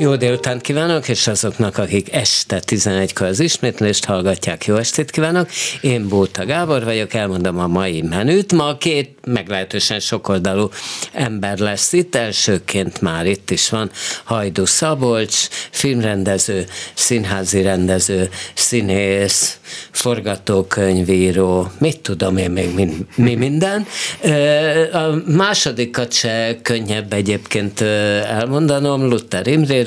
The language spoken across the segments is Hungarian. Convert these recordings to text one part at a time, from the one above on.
Jó délután kívánok, és azoknak, akik este 11-kor az ismétlést hallgatják, jó estét kívánok. Én Bóta Gábor vagyok, elmondom a mai menüt. Ma két meglehetősen sokoldalú ember lesz itt. Elsőként már itt is van Hajdu Szabolcs, filmrendező, színházi rendező, színész, forgatókönyvíró, mit tudom én még mi, mi minden. A másodikat se könnyebb egyébként elmondanom, Luther Imréről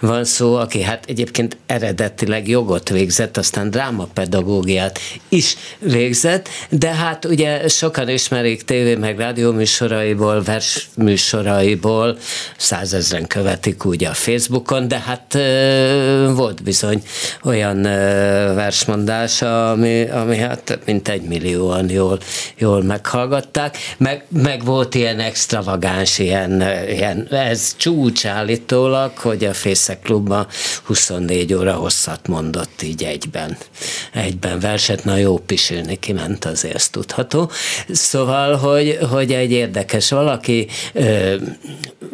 van szó, aki hát egyébként eredetileg jogot végzett, aztán drámapedagógiát is végzett, de hát ugye sokan ismerik tévé meg rádió műsoraiból, vers műsoraiból, százezren követik ugye a Facebookon, de hát volt bizony olyan versmondás, mondása, ami, ami hát mint egy millióan jól, jól meghallgatták, meg, meg volt ilyen extravagáns, ilyen, ilyen ez csúcs állítólag, hogy a Fészek Klubban 24 óra hosszat mondott így egyben. Egyben verset, na jó pisilni kiment, azért ezt tudható. Szóval, hogy, hogy egy érdekes valaki ö,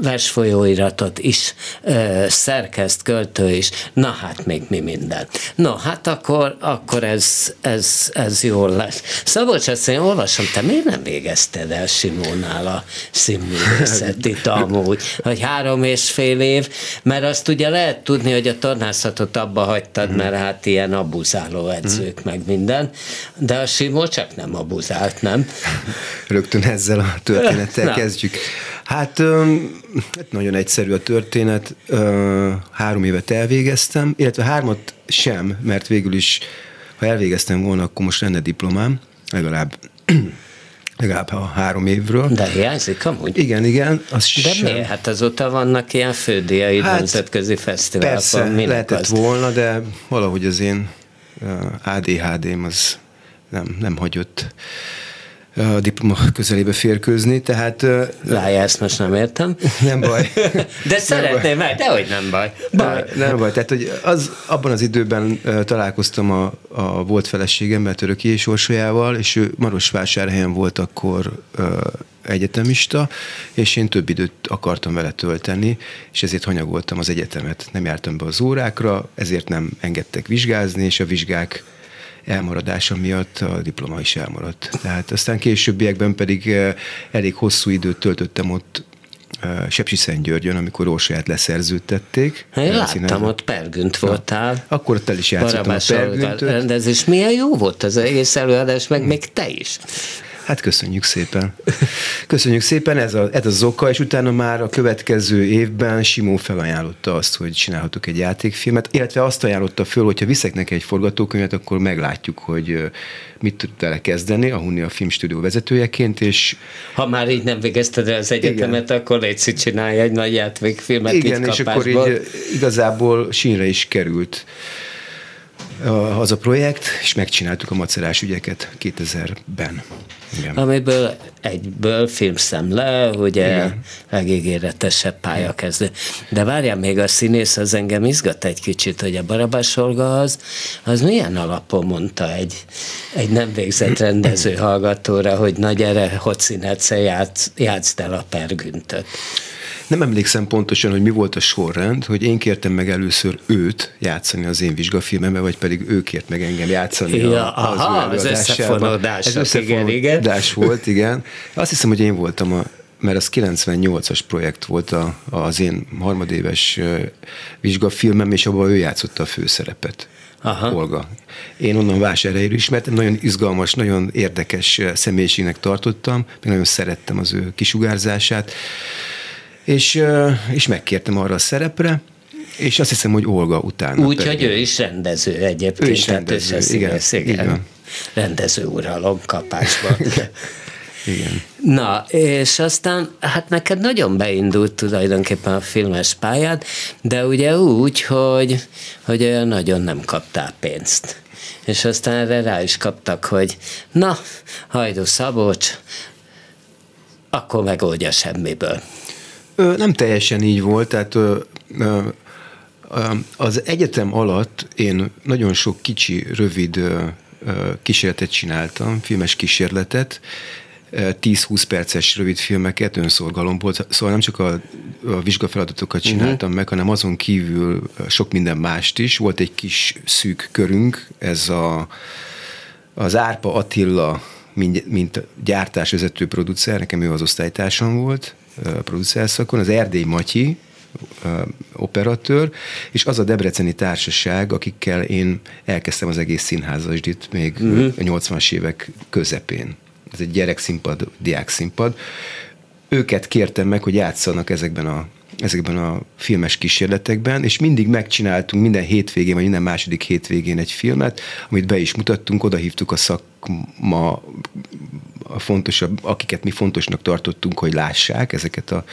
versfolyóiratot is ö, szerkeszt, költő is, na hát még mi minden. No, hát akkor, akkor ez, ez, ez jól lesz. Szabolcs, azt én olvasom, te miért nem végezted el Simónál a színművészetit amúgy, hogy három és fél év, mert azt ugye lehet tudni, hogy a tornászatot abba hagytad, mm. mert hát ilyen abuzáló edzők mm. meg minden, de a Simó csak nem abuzált, nem? Rögtön ezzel a történettel kezdjük. Hát, hát nagyon egyszerű a történet. Három évet elvégeztem, illetve hármat sem, mert végül is, ha elvégeztem volna, akkor most lenne diplomám, legalább legalább a három évről. De hiányzik amúgy? Igen, igen. Az De sem. miért? Hát azóta vannak ilyen fődiai hát, nemzetközi fesztiválok. Persze, lehetett az? volna, de valahogy az én ADHD-m az nem, nem hagyott a diploma közelébe férkőzni, tehát... Ezt most nem értem. Nem baj. De szeretném, mert dehogy nem baj. baj. Nem baj, tehát hogy az, abban az időben találkoztam a, a volt feleségemmel, Töröki Orsolyával, és ő Marosvásárhelyen volt akkor egyetemista, és én több időt akartam vele tölteni, és ezért hanyagoltam az egyetemet. Nem jártam be az órákra, ezért nem engedtek vizsgázni, és a vizsgák elmaradása miatt a diploma is elmaradt. Tehát aztán későbbiekben pedig eh, elég hosszú időt töltöttem ott eh, Sepsi Györgyön, amikor Orsolyát leszerződtették. Én láttam, színező. ott Pergünt voltál. Na, akkor ott el is játszottam a Pergüntöt. rendezés. Milyen jó volt az egész előadás, meg még te is. Hát köszönjük szépen. Köszönjük szépen, ez, a, ez az oka, és utána már a következő évben Simó felajánlotta azt, hogy csinálhatok egy játékfilmet, illetve azt ajánlotta föl, hogyha viszek neki egy forgatókönyvet, akkor meglátjuk, hogy mit tud vele kezdeni, a Hunni a filmstúdió vezetőjeként, és... Ha már így nem végezted el az egyetemet, igen. akkor légy csinálj egy nagy játékfilmet Igen, és akkor így igazából sínre is került az a projekt, és megcsináltuk a macerás ügyeket 2000-ben. Igen. Amiből egyből filmszemle, ugye Igen. legígéretesebb pályakezdő. De várjál, még a színész az engem izgat egy kicsit, hogy a Barabás Olga az, az milyen alapon mondta egy, egy nem végzett rendező hallgatóra, hogy nagy gyere, Hocinece, játsz, játszd el a pergüntöt. Nem emlékszem pontosan, hogy mi volt a sorrend, hogy én kértem meg először őt játszani az én vizsgafilmembe, vagy pedig ő kért meg engem játszani ja, a, az aha, az összefonódás. Ez összefonódás igen, igen. volt, igen. Azt hiszem, hogy én voltam a mert az 98-as projekt volt a, az én harmadéves vizsgafilmem, és abban ő játszotta a főszerepet. Aha. Olga. Én onnan vásárhelyről ismertem, nagyon izgalmas, nagyon érdekes személyiségnek tartottam, még nagyon szerettem az ő kisugárzását, és, és megkértem arra a szerepre, és azt hiszem, hogy Olga utána. Úgy, hogy ő is rendező egyébként. Ő is rendező, igen, igen. Rendező uralom kapásban. Igen. Na, és aztán, hát neked nagyon beindult tulajdonképpen a filmes pályád, de ugye úgy, hogy, hogy nagyon nem kaptál pénzt. És aztán erre rá is kaptak, hogy na, Hajdú Szabolcs, akkor megoldja semmiből. Nem teljesen így volt, tehát az egyetem alatt én nagyon sok kicsi, rövid kísérletet csináltam, filmes kísérletet, 10-20 perces rövid filmeket önszorgalomból, szóval nem csak a, a vizsgafeladatokat csináltam uh-huh. meg, hanem azon kívül sok minden mást is. Volt egy kis szűk körünk, ez a, az Árpa Attila, mint, mint gyártásvezető producer, nekem ő az osztálytársam volt, producer szakon, az Erdély Matyi, operatőr, és az a debreceni társaság, akikkel én elkezdtem az egész színházasdit még uh-huh. a 80-as évek közepén. Ez egy gyerekszínpad, diákszínpad. Őket kértem meg, hogy játszanak ezekben a ezekben a filmes kísérletekben, és mindig megcsináltunk minden hétvégén, vagy minden második hétvégén egy filmet, amit be is mutattunk, oda hívtuk a szakma a fontosabb, akiket mi fontosnak tartottunk, hogy lássák ezeket a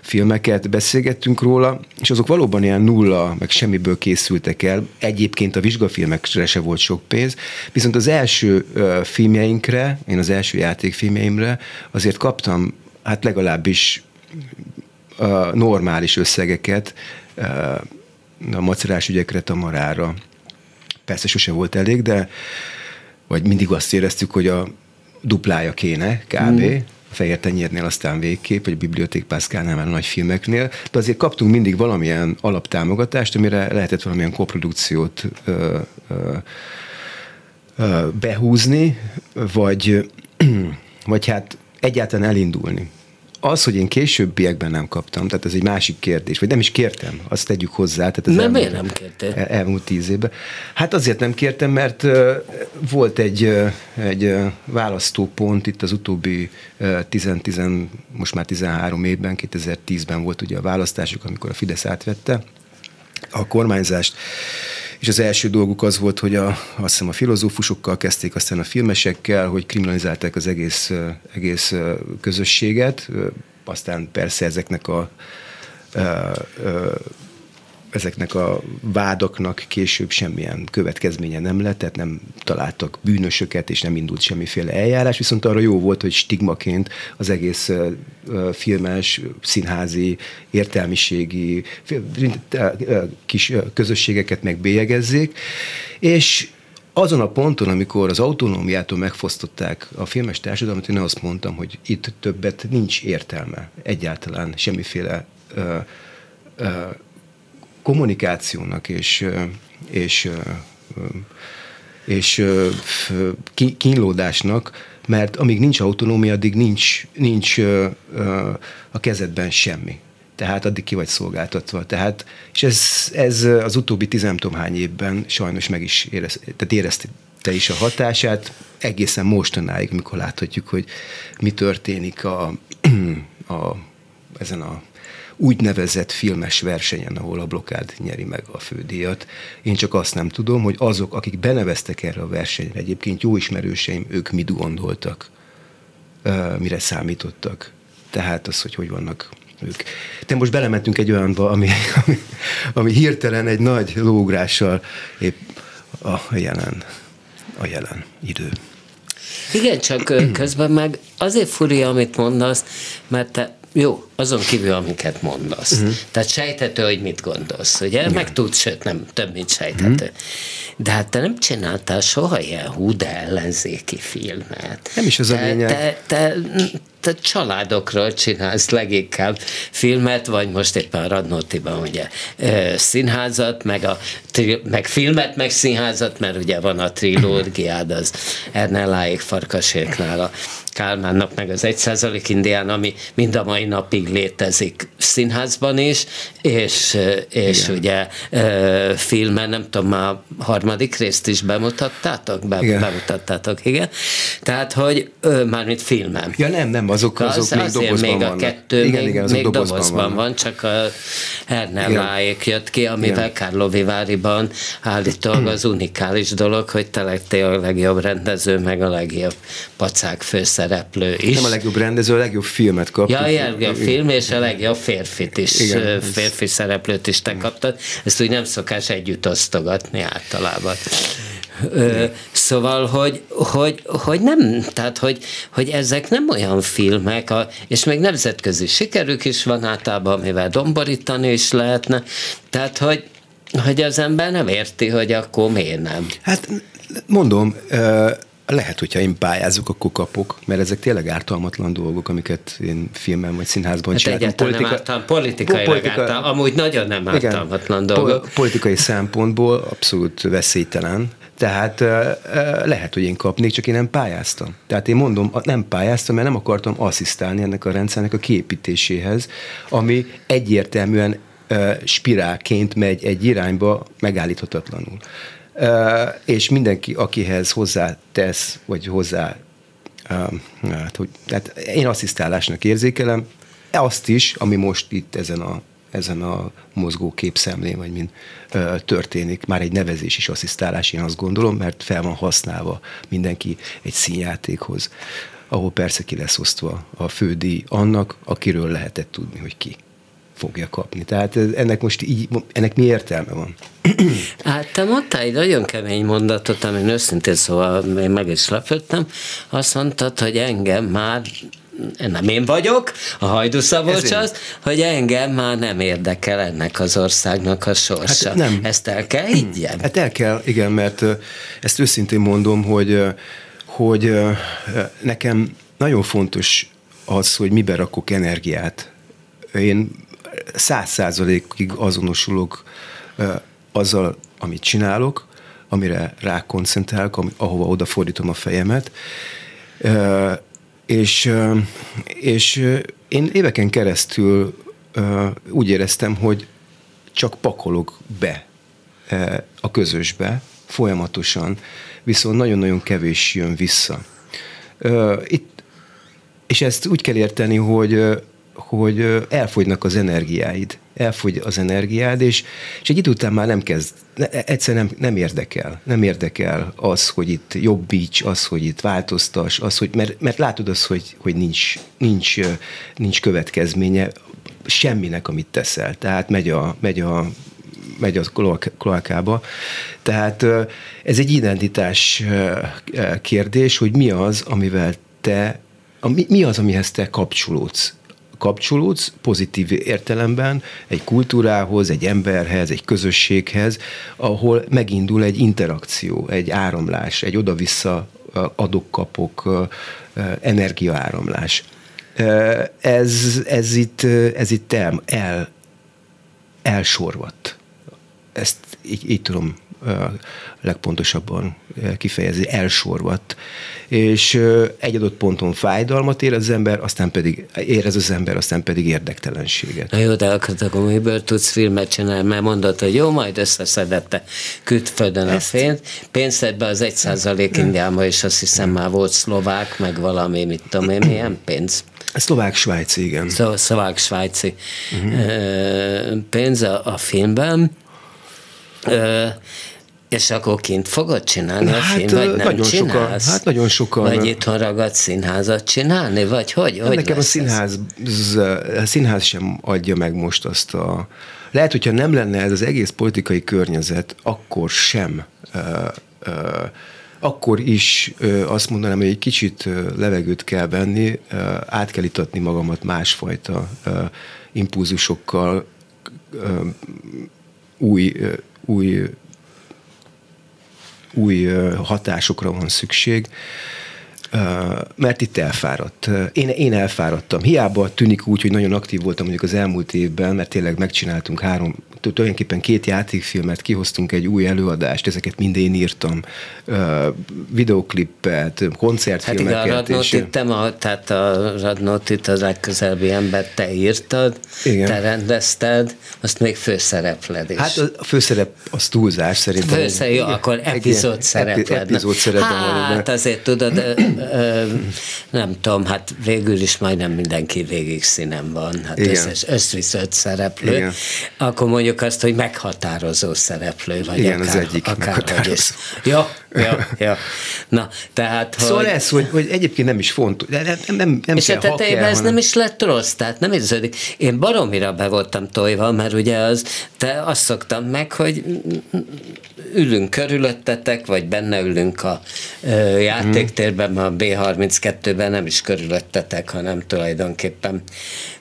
filmeket, beszélgettünk róla, és azok valóban ilyen nulla, meg semmiből készültek el. Egyébként a vizsgafilmekre se volt sok pénz, viszont az első filmjeinkre, én az első játékfilmjeimre azért kaptam hát legalábbis normális összegeket a macerás ügyekre, Tamarára. Persze sose volt elég, de vagy mindig azt éreztük, hogy a duplája kéne, kb. Mm. A fehér tenyérnél aztán végképp, vagy a Biblioték Pászkánál már nagy filmeknél, de azért kaptunk mindig valamilyen alaptámogatást, amire lehetett valamilyen koprodukciót ö, ö, ö, behúzni, vagy, vagy hát egyáltalán elindulni. Az, hogy én későbbiekben nem kaptam, tehát ez egy másik kérdés, vagy nem is kértem, azt tegyük hozzá. Tehát ez nem, miért nem kérte? El, elmúlt tíz évben. Hát azért nem kértem, mert uh, volt egy, uh, egy uh, választópont itt az utóbbi 10-10, most már 13 évben, 2010-ben volt ugye a választások, amikor a Fidesz átvette a kormányzást, és az első dolguk az volt, hogy a, azt hiszem a filozófusokkal kezdték, aztán a filmesekkel, hogy kriminalizálták az egész, egész közösséget, aztán persze ezeknek a ezeknek a vádaknak később semmilyen következménye nem lett, tehát nem találtak bűnösöket, és nem indult semmiféle eljárás, viszont arra jó volt, hogy stigmaként az egész filmes, színházi, értelmiségi kis közösségeket megbélyegezzék, és azon a ponton, amikor az autonómiától megfosztották a filmes társadalmat, én azt mondtam, hogy itt többet nincs értelme egyáltalán semmiféle ö, ö, kommunikációnak és, és, és kínlódásnak, mert amíg nincs autonómia, addig nincs, nincs a kezedben semmi. Tehát addig ki vagy szolgáltatva. Tehát, és ez, ez az utóbbi tizentomhány évben sajnos meg is érez, tehát érezte is a hatását, egészen mostanáig, amikor láthatjuk, hogy mi történik a, a, ezen a úgynevezett filmes versenyen, ahol a blokád nyeri meg a fődíjat. Én csak azt nem tudom, hogy azok, akik beneveztek erre a versenyre, egyébként jó ismerőseim, ők mit gondoltak, mire számítottak. Tehát az, hogy hogy vannak ők. De most belementünk egy olyanba, ami, ami, ami hirtelen egy nagy lógrással épp a jelen, a jelen idő. Igen, csak közben meg azért furi, amit mondasz, mert te jó, azon kívül, amiket mondasz. Uh-huh. Tehát sejtető, hogy mit gondolsz, ugye? Igen. Meg tudsz, sőt, nem több, mint sejtető. Uh-huh. De hát te nem csináltál soha ilyen hú, de ellenzéki filmet. Nem is az te, a lényeg. Te, te, te családokról csinálsz leginkább filmet, vagy most éppen a Radnótiban ugye színházat, meg, a, meg filmet, meg színházat, mert ugye van a trilógiád, az Ernelláék Farkaséknál a Kálmánnak, meg az egyszázalék indián, ami mind a mai napig létezik színházban is, és, és ugye filmen, nem tudom, már a harmadik részt is bemutattátok? Be, igen. Bemutattátok, igen. Tehát, hogy mármint filmem. Ja nem, nem, azok, azok az, még dobozban még vannak. a kettő igen, még, igen, még dobozban, dobozban van. csak a Ernelláék jött ki, amivel Kárloviváriban állítólag az unikális dolog, hogy te lettél a legjobb rendező, meg a legjobb pacák főszereplő is. Nem a legjobb rendező, a legjobb filmet kaptuk. Ja, a legjobb film, és a legjobb férfit is, igen, férfi szereplőt is te kaptad. Ezt úgy nem szokás együtt osztogatni általában. Ö, szóval, hogy, hogy, hogy nem, tehát, hogy, hogy ezek nem olyan filmek, a, és még nemzetközi sikerük is van általában, amivel domborítani is lehetne, tehát, hogy, hogy az ember nem érti, hogy akkor miért nem. Hát mondom, lehet, hogyha én pályázok, akkor kapok, mert ezek tényleg ártalmatlan dolgok, amiket én filmben vagy színházban hát csináltam. Egyáltalán Politika, nem ártalm, politikai politika, ártalm, amúgy nagyon nem ártalmatlan igen, dolgok. Politikai szempontból abszolút veszélytelen, tehát lehet, hogy én kapnék, csak én nem pályáztam. Tehát én mondom, nem pályáztam, mert nem akartam asszisztálni ennek a rendszernek a kiépítéséhez, ami egyértelműen spirálként megy egy irányba megállíthatatlanul. És mindenki, akihez hozzátesz, vagy hozzá hát, hogy, tehát én asszisztálásnak érzékelem, azt is, ami most itt ezen a ezen a mozgó képszemlén, vagy mint ö, történik. Már egy nevezés is asszisztálás, én azt gondolom, mert fel van használva mindenki egy színjátékhoz, ahol persze ki lesz osztva a fődíj annak, akiről lehetett tudni, hogy ki fogja kapni. Tehát ennek most így, ennek mi értelme van? Hát te mondtál egy nagyon kemény mondatot, amin őszintén szóval én meg is lepődtem. Azt mondtad, hogy engem már nem én vagyok, a Hajdu Szabolcs az, hogy engem már nem érdekel ennek az országnak a sorsa. Hát nem. Ezt el kell higgyem? Hát el kell, igen, mert ezt őszintén mondom, hogy, hogy nekem nagyon fontos az, hogy mibe rakok energiát. Én száz százalékig azonosulok azzal, amit csinálok, amire rákoncentrálok, ahova odafordítom a fejemet, és, és én éveken keresztül úgy éreztem, hogy csak pakolok be a közösbe folyamatosan, viszont nagyon-nagyon kevés jön vissza. Itt, és ezt úgy kell érteni, hogy hogy elfogynak az energiáid. Elfogy az energiád, és, és egy idő után már nem kezd, egyszer nem, nem érdekel. Nem érdekel az, hogy itt jobbíts, az, hogy itt változtas, az, hogy, mert, mert látod az, hogy, hogy nincs, nincs, nincs következménye semminek, amit teszel. Tehát megy a, megy a megy a kloakába. Tehát ez egy identitás kérdés, hogy mi az, amivel te, mi az, amihez te kapcsolódsz kapcsolódsz pozitív értelemben egy kultúrához, egy emberhez, egy közösséghez, ahol megindul egy interakció, egy áramlás, egy oda-vissza adok-kapok energiaáramlás. Ez, ez itt, ez itt el, el, elsorvadt. Ezt így, így tudom legpontosabban kifejezni, elsorvadt. És egy adott ponton fájdalmat érez az ember, aztán pedig érez az ember, aztán pedig érdektelenséget. Na jó, de akkor miből tudsz filmet csinálni, mert mondod, hogy jó, majd összeszedette külföldön a fényt, pénzedbe az egy százalék Indiáma, és azt hiszem már volt szlovák, meg valami, mit tudom én, milyen pénz. Szlovák-svájci, igen. Szlovák-svájci uh-huh. pénz a, a filmben. És akkor kint fogod csinálni hát, a film, vagy nem nagyon csinálsz? Sokan, hát nagyon sokan. Vagy itthon ragad színházat csinálni, vagy hogy? hogy Nekem a színház, a színház sem adja meg most azt a... Lehet, hogyha nem lenne ez az egész politikai környezet, akkor sem akkor is azt mondanám, hogy egy kicsit levegőt kell venni, át kell itatni magamat másfajta impulzusokkal, új, új új hatásokra van szükség, mert itt elfáradt. Én, én elfáradtam. Hiába tűnik úgy, hogy nagyon aktív voltam mondjuk az elmúlt évben, mert tényleg megcsináltunk három, tulajdonképpen két játékfilmet, kihoztunk egy új előadást, ezeket mind én írtam, videoklippet, koncertfilmeket. Hát igen, a Radnotit, te ma, tehát a Radnotit az legközelebbi ember te írtad, igen. te rendezted, azt még főszerepled is. Hát a főszerep az túlzás szerintem. Főszerep, jó, akkor epizód szerepled. Epizód szerepben Hát azért tudod, nem tudom, hát végül is majdnem mindenki végig színem van, hát összes, összvisz öt szereplő, Igen. akkor mondjuk azt, hogy meghatározó szereplő, vagy Igen, akár, az egyik akár hogy is. Ja, ja, ja. Na, tehát, szóval hogy... ez, hogy, hogy egyébként nem is fontos. Nem, nem, nem és kell, a tetejében ez hanem... nem is lett rossz, tehát nem érződik. Én baromira be voltam tojva, mert ugye az, te azt szoktam meg, hogy ülünk körülöttetek, vagy benne ülünk a ö, játéktérben, a B32-ben nem is körülöttetek, hanem tulajdonképpen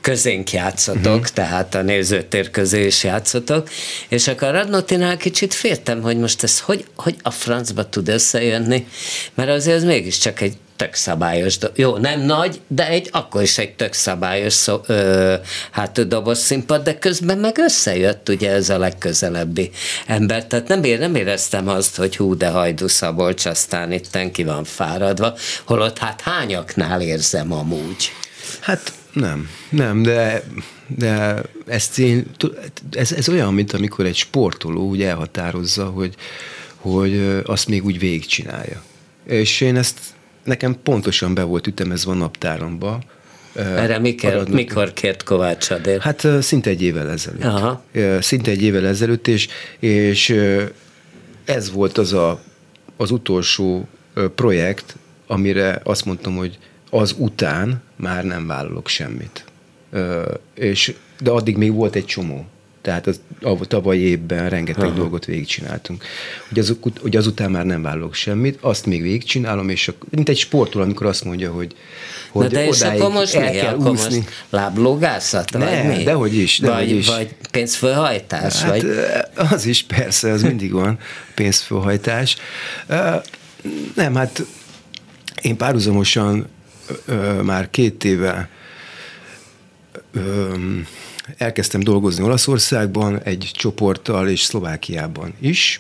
közénk játszotok, uh-huh. tehát a nézőtér közé is játszotok, játszottok, és akkor a Radnotinál kicsit féltem, hogy most ez hogy, hogy a francba tud összejönni, mert azért ez mégiscsak egy tök szabályos, jó, nem nagy, de egy, akkor is egy tök szabályos szó, ö, hát doboz színpad, de közben meg összejött ugye ez a legközelebbi ember, tehát nem, ér, nem éreztem azt, hogy hú, de Hajdu Szabolcs, aztán itt ki van fáradva, holott hát hányaknál érzem amúgy. Hát nem, nem, de, de ezt én, ez, ez olyan, mint amikor egy sportoló úgy elhatározza, hogy, hogy azt még úgy végigcsinálja. És én ezt nekem pontosan be volt ütemezve a naptáromba. Erre mikor, mikor kért Kovács Adél? Hát szinte egy évvel ezelőtt. Aha. Szinte egy évvel ezelőtt, és, és ez volt az a, az utolsó projekt, amire azt mondtam, hogy az után már nem vállalok semmit. És, de addig még volt egy csomó. Tehát az, a tavaly évben rengeteg Aha. dolgot végigcsináltunk. Hogy, az, hogy azután már nem vállalok semmit, azt még végigcsinálom, és a, mint egy sportoló, amikor azt mondja, hogy, hogy Na de és akkor most el mi? kell akkor úszni. Most láblógászat? Ne, vagy mi? dehogy is. Dehogy vagy, is. vagy pénzfölhajtás? Hát, vagy? Az is persze, az mindig van, pénzfölhajtás. Nem, hát én párhuzamosan már két éve elkezdtem dolgozni Olaszországban, egy csoporttal, és Szlovákiában is.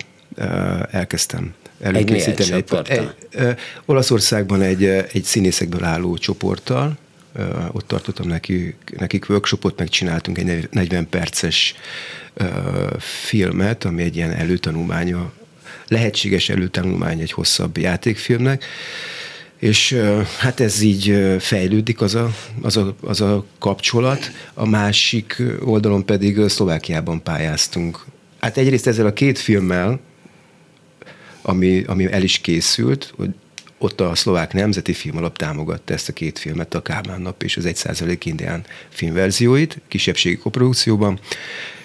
Elkezdtem előkészíteni. Egy, egy, egy, Olaszországban egy, egy színészekből álló csoporttal, ott tartottam neki, nekik workshopot, megcsináltunk egy 40 perces filmet, ami egy ilyen előtanulmánya, lehetséges előtanulmány egy hosszabb játékfilmnek, és hát ez így fejlődik az a, az, a, az a kapcsolat. A másik oldalon pedig Szlovákiában pályáztunk. Hát egyrészt ezzel a két filmmel, ami, ami el is készült, hogy ott a szlovák nemzeti filmalap támogatta ezt a két filmet, a Kálmán nap és az 1% indián filmverzióit, kisebbségi koprodukcióban.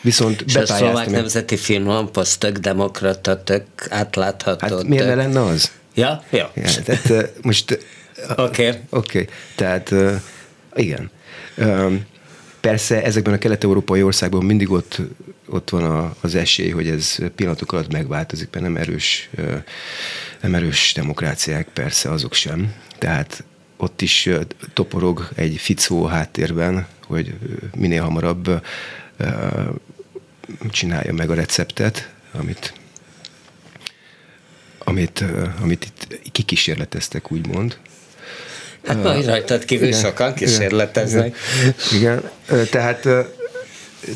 Viszont és a szlovák nemzeti filmalap az tök demokrata, tök átlátható. Hát miért ne lenne az? Ja? Ja. ja tehát most... Oké. Okay. Oké, okay. tehát igen. Persze ezekben a kelet-európai országban mindig ott, ott van a, az esély, hogy ez pillanatok alatt megváltozik, mert nem erős, nem erős demokráciák persze azok sem. Tehát ott is toporog egy ficó háttérben, hogy minél hamarabb csinálja meg a receptet, amit amit, amit itt kikísérleteztek, úgymond. Hát majd rajtad kívül igen, sokan kísérleteznek. Igen, igen. tehát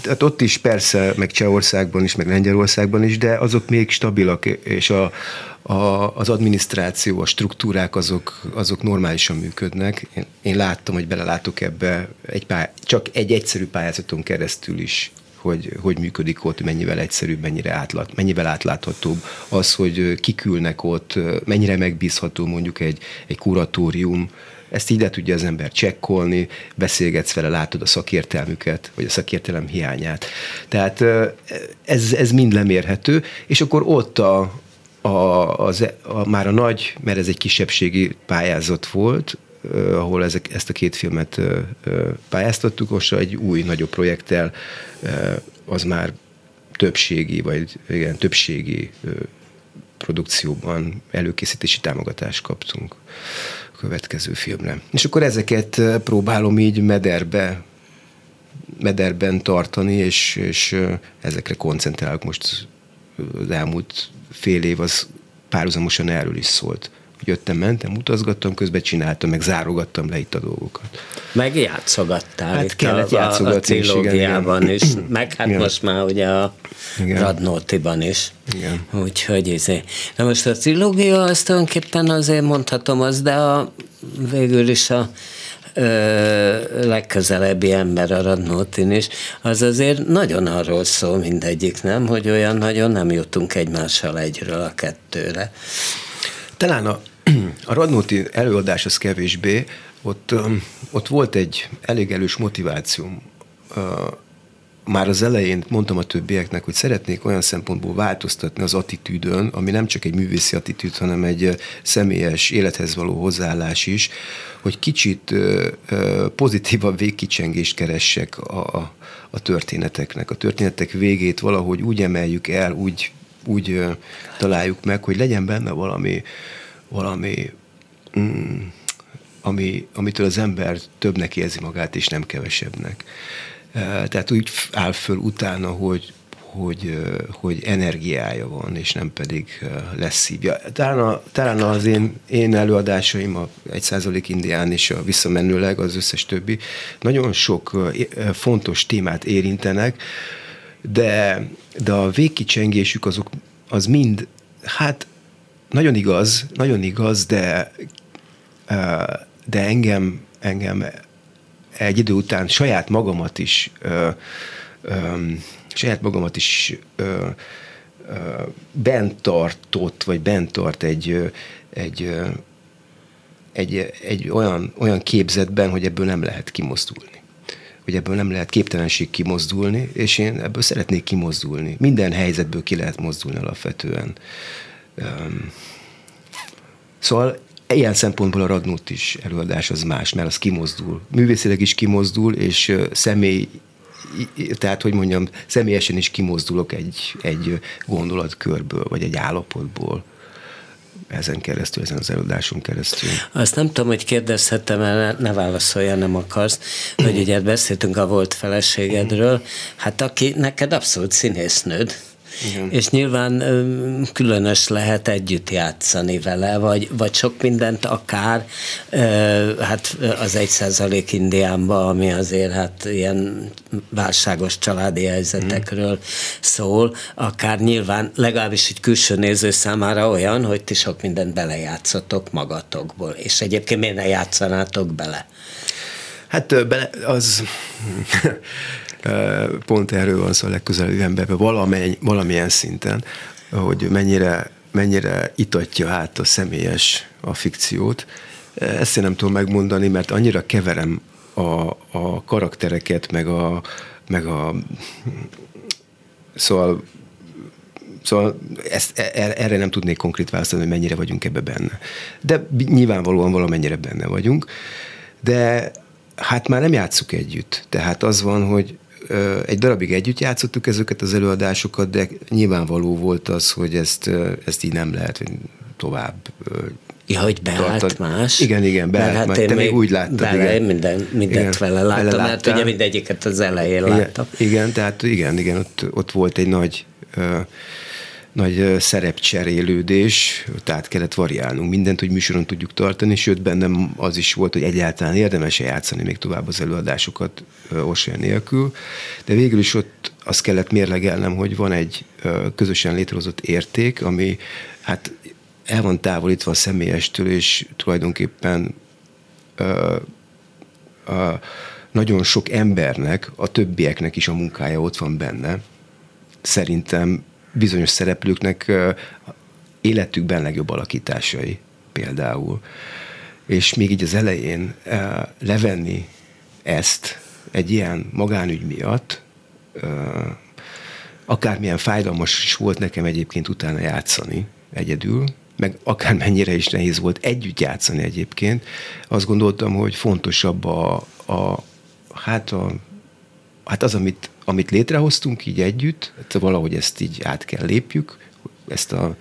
tehát ott is persze, meg Csehországban is, meg Lengyelországban is, de azok még stabilak, és a, a, az adminisztráció, a struktúrák azok, azok normálisan működnek. Én, én láttam, hogy belelátok ebbe egy pály, csak egy egyszerű pályázaton keresztül is hogy, hogy működik ott, mennyivel egyszerűbb, mennyire átlát, mennyivel átláthatóbb. Az, hogy kikülnek ott, mennyire megbízható mondjuk egy, egy kuratórium, ezt így le tudja az ember csekkolni, beszélgetsz vele, látod a szakértelmüket, vagy a szakértelem hiányát. Tehát ez, ez mind lemérhető, és akkor ott a, a, az, a, már a nagy, mert ez egy kisebbségi pályázat volt, ahol ezek, ezt a két filmet pályáztattuk, most egy új, nagyobb projekttel az már többségi, vagy igen, többségi produkcióban előkészítési támogatást kaptunk a következő filmre. És akkor ezeket próbálom így mederbe mederben tartani, és, és ezekre koncentrálok. Most az elmúlt fél év az párhuzamosan erről is szólt jöttem, mentem, utazgattam, közben csináltam, meg zárogattam le itt a dolgokat. Meg játszogattál hát itt kellett a, játszogatni a trilógiában is, igen. meg hát igen. most már ugye a igen. Radnótiban is. Igen. Úgyhogy izé. Na most a trilógia azt tulajdonképpen azért mondhatom az, de a, végül is a ö, legközelebbi ember a Radnótin is, az azért nagyon arról szól mindegyik, nem? Hogy olyan nagyon nem jutunk egymással egyről a kettőre. Talán a a Radnóti előadás az kevésbé, ott, ott volt egy elég erős motivációm már az elején mondtam a többieknek, hogy szeretnék olyan szempontból változtatni az attitűdön, ami nem csak egy művészi attitűd, hanem egy személyes élethez való hozzáállás is, hogy kicsit pozitívabb végkicsengést keressek a, a, a történeteknek. A történetek végét valahogy úgy emeljük el, úgy, úgy találjuk meg, hogy legyen benne valami, valami mm, ami, amitől az ember többnek érzi magát, és nem kevesebbnek. Tehát úgy áll föl utána, hogy, hogy, hogy energiája van, és nem pedig lesz szívja. Talán, a, talán az én, én előadásaim, a egy százalék indián és a visszamenőleg, az összes többi, nagyon sok fontos témát érintenek, de, de a végkicsengésük azok, az mind, hát nagyon igaz, nagyon igaz, de, de engem, engem egy idő után saját magamat is saját magamat is bent tartott, vagy bent tart egy, egy, egy, egy olyan, olyan képzetben, hogy ebből nem lehet kimozdulni. Hogy ebből nem lehet képtelenség kimozdulni, és én ebből szeretnék kimozdulni. Minden helyzetből ki lehet mozdulni alapvetően. Szóval ilyen szempontból a Radnót is előadás az más, mert az kimozdul. Művészileg is kimozdul, és személy tehát, hogy mondjam, személyesen is kimozdulok egy, egy gondolatkörből, vagy egy állapotból ezen keresztül, ezen az előadáson keresztül. Azt nem tudom, hogy kérdezhetem el, ne válaszolja, nem akarsz, hogy ugye beszéltünk a volt feleségedről, hát aki neked abszolút színésznőd, igen. És nyilván különös lehet együtt játszani vele, vagy, vagy sok mindent akár, hát az egy százalék Indiánban, ami azért hát ilyen válságos családi helyzetekről szól, akár nyilván legalábbis egy külső néző számára olyan, hogy ti sok mindent belejátszotok magatokból, és egyébként miért ne játszanátok bele? Hát bele, az pont erről van szó a legközelebbi emberben, valamely, valamilyen szinten, hogy mennyire, mennyire itatja át a személyes a fikciót. Ezt én nem tudom megmondani, mert annyira keverem a, a karaktereket, meg a, meg a szóval Szóval ezt, e, e, erre nem tudnék konkrét válaszolni, hogy mennyire vagyunk ebbe benne. De nyilvánvalóan valamennyire benne vagyunk, de hát már nem játszuk együtt. Tehát az van, hogy egy darabig együtt játszottuk ezeket az előadásokat, de nyilvánvaló volt az, hogy ezt, ezt így nem lehet tovább Ja, hogy beállt tartad. más? Igen, igen, beállt hát Te még, még úgy láttad. Bele, igen. Minden, mindent igen, vele láttam, vele mert ugye mindegyiket az elején igen, láttam. Igen, tehát igen, igen, ott, ott volt egy nagy nagy szerepcserélődés, tehát kellett variálnunk mindent, hogy műsoron tudjuk tartani, sőt bennem az is volt, hogy egyáltalán érdemes -e játszani még tovább az előadásokat Orsolya nélkül, de végül is ott azt kellett mérlegelnem, hogy van egy közösen létrehozott érték, ami hát el van távolítva a személyestől, és tulajdonképpen ö, ö, nagyon sok embernek, a többieknek is a munkája ott van benne. Szerintem bizonyos szereplőknek életükben legjobb alakításai például. És még így az elején levenni ezt egy ilyen magánügy miatt, akármilyen fájdalmas is volt nekem egyébként utána játszani egyedül, meg akármennyire is nehéz volt együtt játszani egyébként, azt gondoltam, hogy fontosabb a, a hát, a, hát az, amit amit létrehoztunk így együtt, hát valahogy ezt így át kell lépjük, ezt a,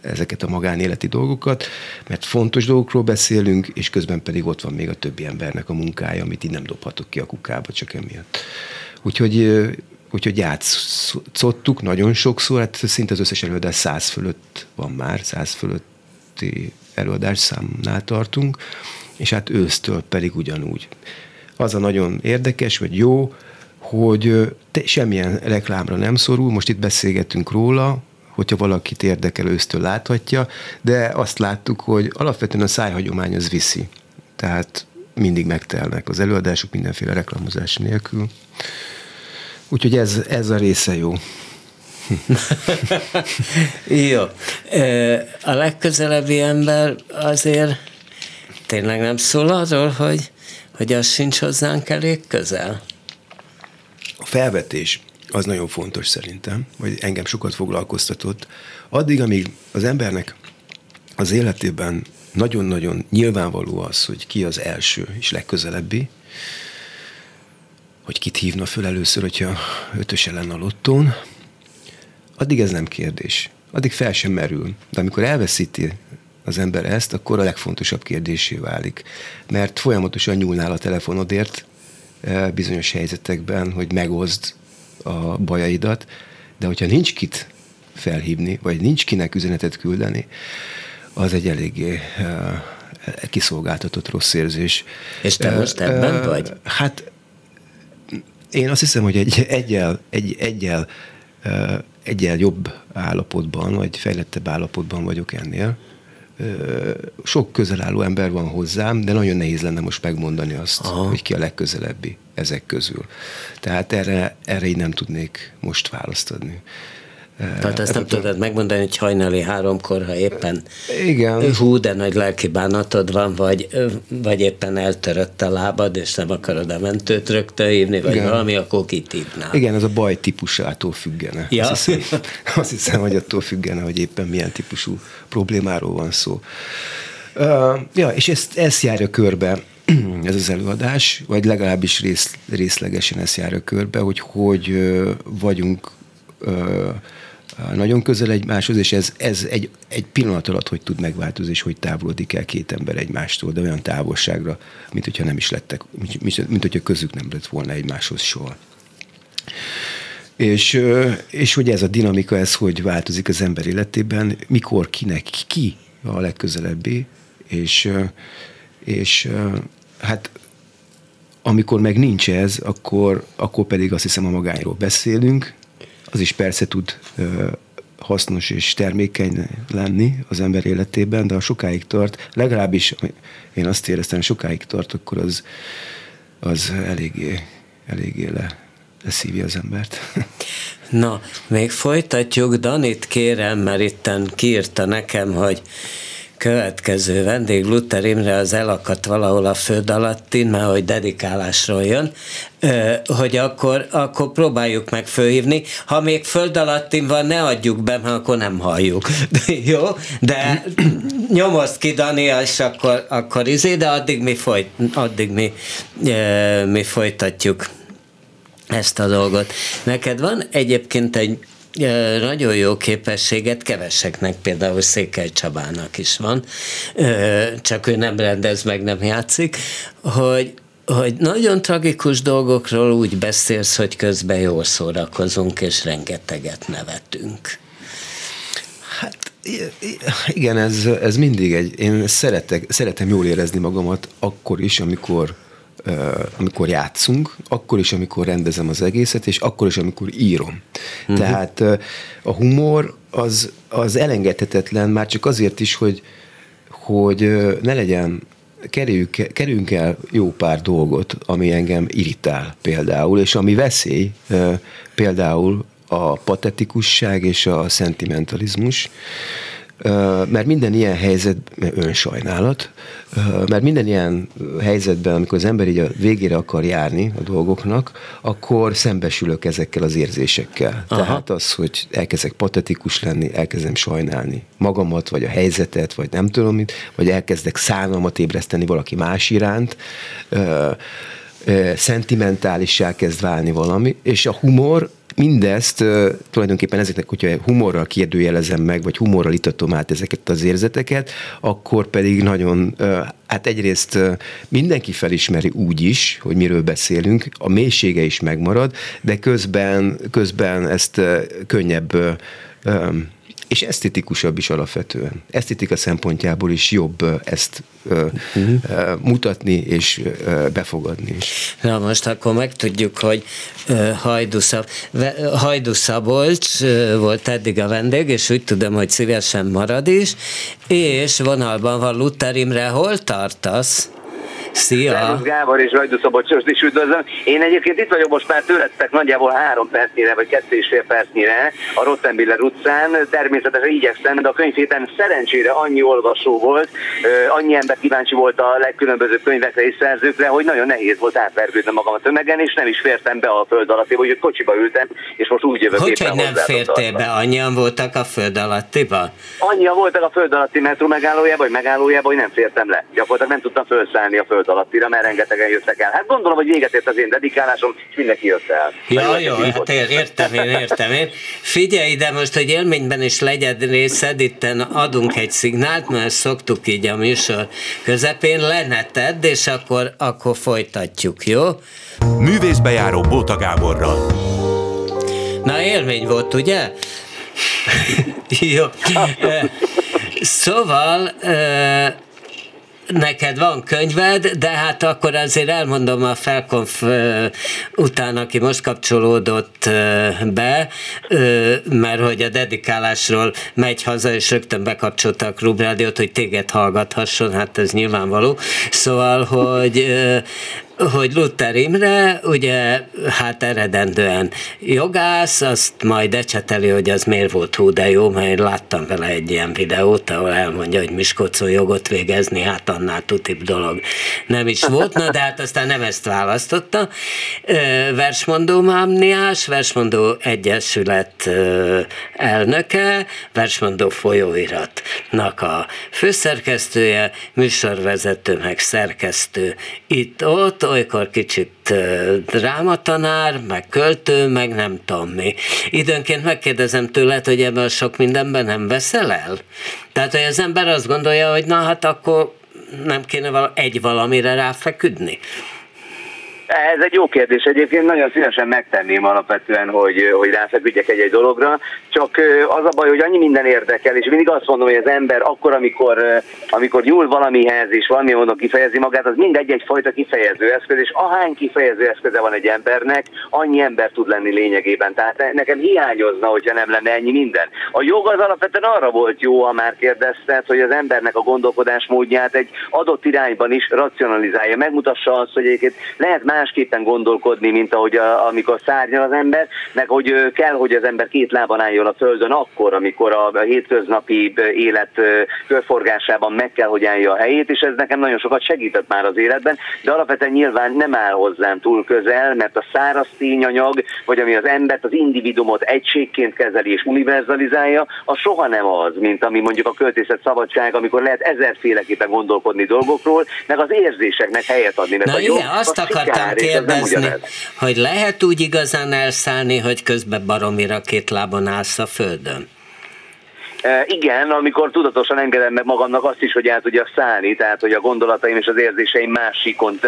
ezeket a magánéleti dolgokat, mert fontos dolgokról beszélünk, és közben pedig ott van még a többi embernek a munkája, amit így nem dobhatok ki a kukába csak emiatt. Úgyhogy, úgyhogy játszottuk nagyon sokszor, hát szinte az összes előadás száz fölött van már, száz fölötti előadás számnál tartunk, és hát ősztől pedig ugyanúgy. Az a nagyon érdekes, vagy jó, hogy te semmilyen reklámra nem szorul, most itt beszélgetünk róla, hogyha valakit érdekel, ősztől láthatja, de azt láttuk, hogy alapvetően a szájhagyomány az viszi. Tehát mindig megtelnek az előadások mindenféle reklámozás nélkül. Úgyhogy ez, ez a része jó. jó. A legközelebbi ember azért tényleg nem szól arról, hogy, hogy az sincs hozzánk elég közel? A felvetés az nagyon fontos szerintem, vagy engem sokat foglalkoztatott. Addig, amíg az embernek az életében nagyon-nagyon nyilvánvaló az, hogy ki az első és legközelebbi, hogy kit hívna föl először, hogyha ötöse lenne a lottón, addig ez nem kérdés. Addig fel sem merül. De amikor elveszíti az ember ezt, akkor a legfontosabb kérdésé válik. Mert folyamatosan nyúlnál a telefonodért bizonyos helyzetekben, hogy megozd a bajaidat, de hogyha nincs kit felhívni, vagy nincs kinek üzenetet küldeni, az egy eléggé uh, kiszolgáltatott rossz érzés. És te most ebben vagy? Hát én azt hiszem, hogy egy, egyel, egy, egyel, egyel jobb állapotban, vagy fejlettebb állapotban vagyok ennél. Sok közelálló ember van hozzám, de nagyon nehéz lenne most megmondani azt, Aha. hogy ki a legközelebbi ezek közül. Tehát erre, erre így nem tudnék most választ adni. Tehát ezt nem tudod megmondani, hogy hajnali háromkor, ha éppen Igen. hú, de nagy lelki bánatod van, vagy, vagy éppen eltörött a lábad, és nem akarod a mentőt rögtön hívni, vagy Igen. valami, akkor kit hívnál. Igen, ez a baj típusától függene. Ja. Azt, hiszem, azt hiszem, hogy attól függene, hogy éppen milyen típusú problémáról van szó. Uh, ja, és ezt, ezt járja körbe ez az előadás, vagy legalábbis rész, részlegesen ezt járja körbe, hogy hogy vagyunk uh, nagyon közel egymáshoz, és ez, ez egy, egy pillanat alatt hogy tud megváltozni, és hogy távolodik el két ember egymástól, de olyan távolságra, mint hogyha nem is lettek, mint, mint, mint hogyha közük nem lett volna egymáshoz soha. És, és hogy ez a dinamika, ez hogy változik az ember életében, mikor, kinek, ki a legközelebbi, és, és hát amikor meg nincs ez, akkor, akkor pedig azt hiszem a magányról beszélünk, az is persze tud hasznos és termékeny lenni az ember életében, de ha sokáig tart, legalábbis én azt éreztem, sokáig tart, akkor az, az eléggé, eléggé le, leszívja az embert. Na, még folytatjuk. Danit kérem, mert itten kiírta nekem, hogy következő vendég Luther Imre az elakadt valahol a föld alattin, mert hogy dedikálásról jön, hogy akkor, akkor próbáljuk meg fölhívni. Ha még föld alattin van, ne adjuk be, mert akkor nem halljuk. Jó? De nyomozd ki, Dani, és akkor, akkor izé, de addig mi, folyt, addig mi, mi folytatjuk ezt a dolgot. Neked van egyébként egy nagyon jó képességet keveseknek, például Székely Csabának is van, csak ő nem rendez meg, nem játszik, hogy, hogy nagyon tragikus dolgokról úgy beszélsz, hogy közben jól szórakozunk, és rengeteget nevetünk. Hát igen, ez, ez mindig egy, én szeretek, szeretem jól érezni magamat akkor is, amikor amikor játszunk, akkor is, amikor rendezem az egészet, és akkor is, amikor írom. Uh-huh. Tehát a humor az, az elengedhetetlen, már csak azért is, hogy, hogy ne legyen kerüljük, kerüljünk el jó pár dolgot, ami engem irritál például, és ami veszély például a patetikusság és a szentimentalizmus, mert minden ilyen helyzet, önsajnálat, mert minden ilyen helyzetben, amikor az ember így a végére akar járni a dolgoknak, akkor szembesülök ezekkel az érzésekkel. Aha. Tehát az, hogy elkezdek patetikus lenni, elkezdem sajnálni magamat, vagy a helyzetet, vagy nem tudom mit, vagy elkezdek szánalmat ébreszteni valaki más iránt, szentimentálissá kezd válni valami, és a humor mindezt tulajdonképpen ezeknek, hogyha humorral kérdőjelezem meg, vagy humorral itatom át ezeket az érzeteket, akkor pedig nagyon, hát egyrészt mindenki felismeri úgy is, hogy miről beszélünk, a mélysége is megmarad, de közben, közben ezt könnyebb és esztetikusabb is alapvetően. Esztetika szempontjából is jobb ezt uh-huh. mutatni és befogadni is. Na most akkor megtudjuk, hogy Hajdu, Szabolcs volt eddig a vendég, és úgy tudom, hogy szívesen marad is, és vonalban van Luther Imre, hol tartasz? Szia! Szervusz Gábor és Rajdu Szabolcsost is üdvözlöm. Én egyébként itt vagyok most már tőletek nagyjából három percnyire, vagy kettő és fél percnyire a Rottenbiller utcán. Természetesen igyekszem, de a könyvhéten szerencsére annyi olvasó volt, annyi ember kíváncsi volt a legkülönbözőbb könyvekre és szerzőkre, hogy nagyon nehéz volt átvergődni magam a tömegen, és nem is fértem be a föld alatti, hogy kocsiba ültem, és most úgy jövök Hogy, hogy nem fértél be? Annyian voltak a föld alattiba? Annyian voltak a föld alatti metró megállójában, vagy megállójában, hogy nem fértem le. Gyakorlatilag nem tudtam felszállni a föld alattira, mert rengetegen jöttek el. Hát gondolom, hogy véget ért az én dedikálásom, és mindenki jött el. Ja, jó, jó hát ér, értem én, értem én. Figyelj ide most, hogy élményben is legyen részed, itten adunk egy szignált, mert szoktuk így a műsor közepén, leneted, és akkor, akkor folytatjuk, jó? Művészbejáró Bóta Gáborral. Na élmény volt, ugye? jó. Szóval neked van könyved, de hát akkor azért elmondom a Felkonf után, aki most kapcsolódott be, mert hogy a dedikálásról megy haza, és rögtön bekapcsolta a klubrádiót, hogy téged hallgathasson, hát ez nyilvánvaló. Szóval, hogy hogy Luther Imre, ugye, hát eredendően jogász, azt majd ecseteli, hogy az miért volt hú, de jó, mert láttam vele egy ilyen videót, ahol elmondja, hogy Miskolcon jogot végezni, hát annál tutibb dolog nem is volt, na, de hát aztán nem ezt választotta. Versmondó mámniás, Versmondó Egyesület elnöke, Versmondó folyóiratnak a főszerkesztője, műsorvezető, meg szerkesztő itt-ott, olykor kicsit drámatanár, meg költő, meg nem tudom mi. Időnként megkérdezem tőled, hogy ebben sok mindenben nem veszel el? Tehát, hogy az ember azt gondolja, hogy na hát akkor nem kéne egy valamire ráfeküdni. Ez egy jó kérdés. Egyébként nagyon szívesen megtenném alapvetően, hogy, hogy ráfeküdjek egy-egy dologra. Csak az a baj, hogy annyi minden érdekel, és mindig azt mondom, hogy az ember akkor, amikor, amikor nyúl valamihez, és valami módon kifejezi magát, az mindegy egyfajta kifejező eszköz, és ahány kifejező eszköze van egy embernek, annyi ember tud lenni lényegében. Tehát nekem hiányozna, hogyha nem lenne ennyi minden. A jog az alapvetően arra volt jó, ha már kérdezted, hogy az embernek a gondolkodás módját egy adott irányban is racionalizálja, megmutassa azt, hogy egyébként lehet más másképpen gondolkodni, mint ahogy a, amikor szárnyal az ember, meg hogy kell, hogy az ember két lábon álljon a földön akkor, amikor a, a hétköznapi élet körforgásában meg kell, hogy állja a helyét, és ez nekem nagyon sokat segített már az életben, de alapvetően nyilván nem áll hozzám túl közel, mert a száraz tényanyag, vagy ami az embert, az individumot egységként kezeli és univerzalizálja, az soha nem az, mint ami mondjuk a költészet szabadság, amikor lehet ezerféleképpen gondolkodni dolgokról, meg az érzéseknek helyet adni. Mert Na a igen, jó, azt akartam kérdezni, hogy lehet úgy igazán elszállni, hogy közben baromira két lábon állsz a földön? Igen, amikor tudatosan engedem meg magamnak azt is, hogy el tudjak szállni, tehát hogy a gondolataim és az érzéseim másikon,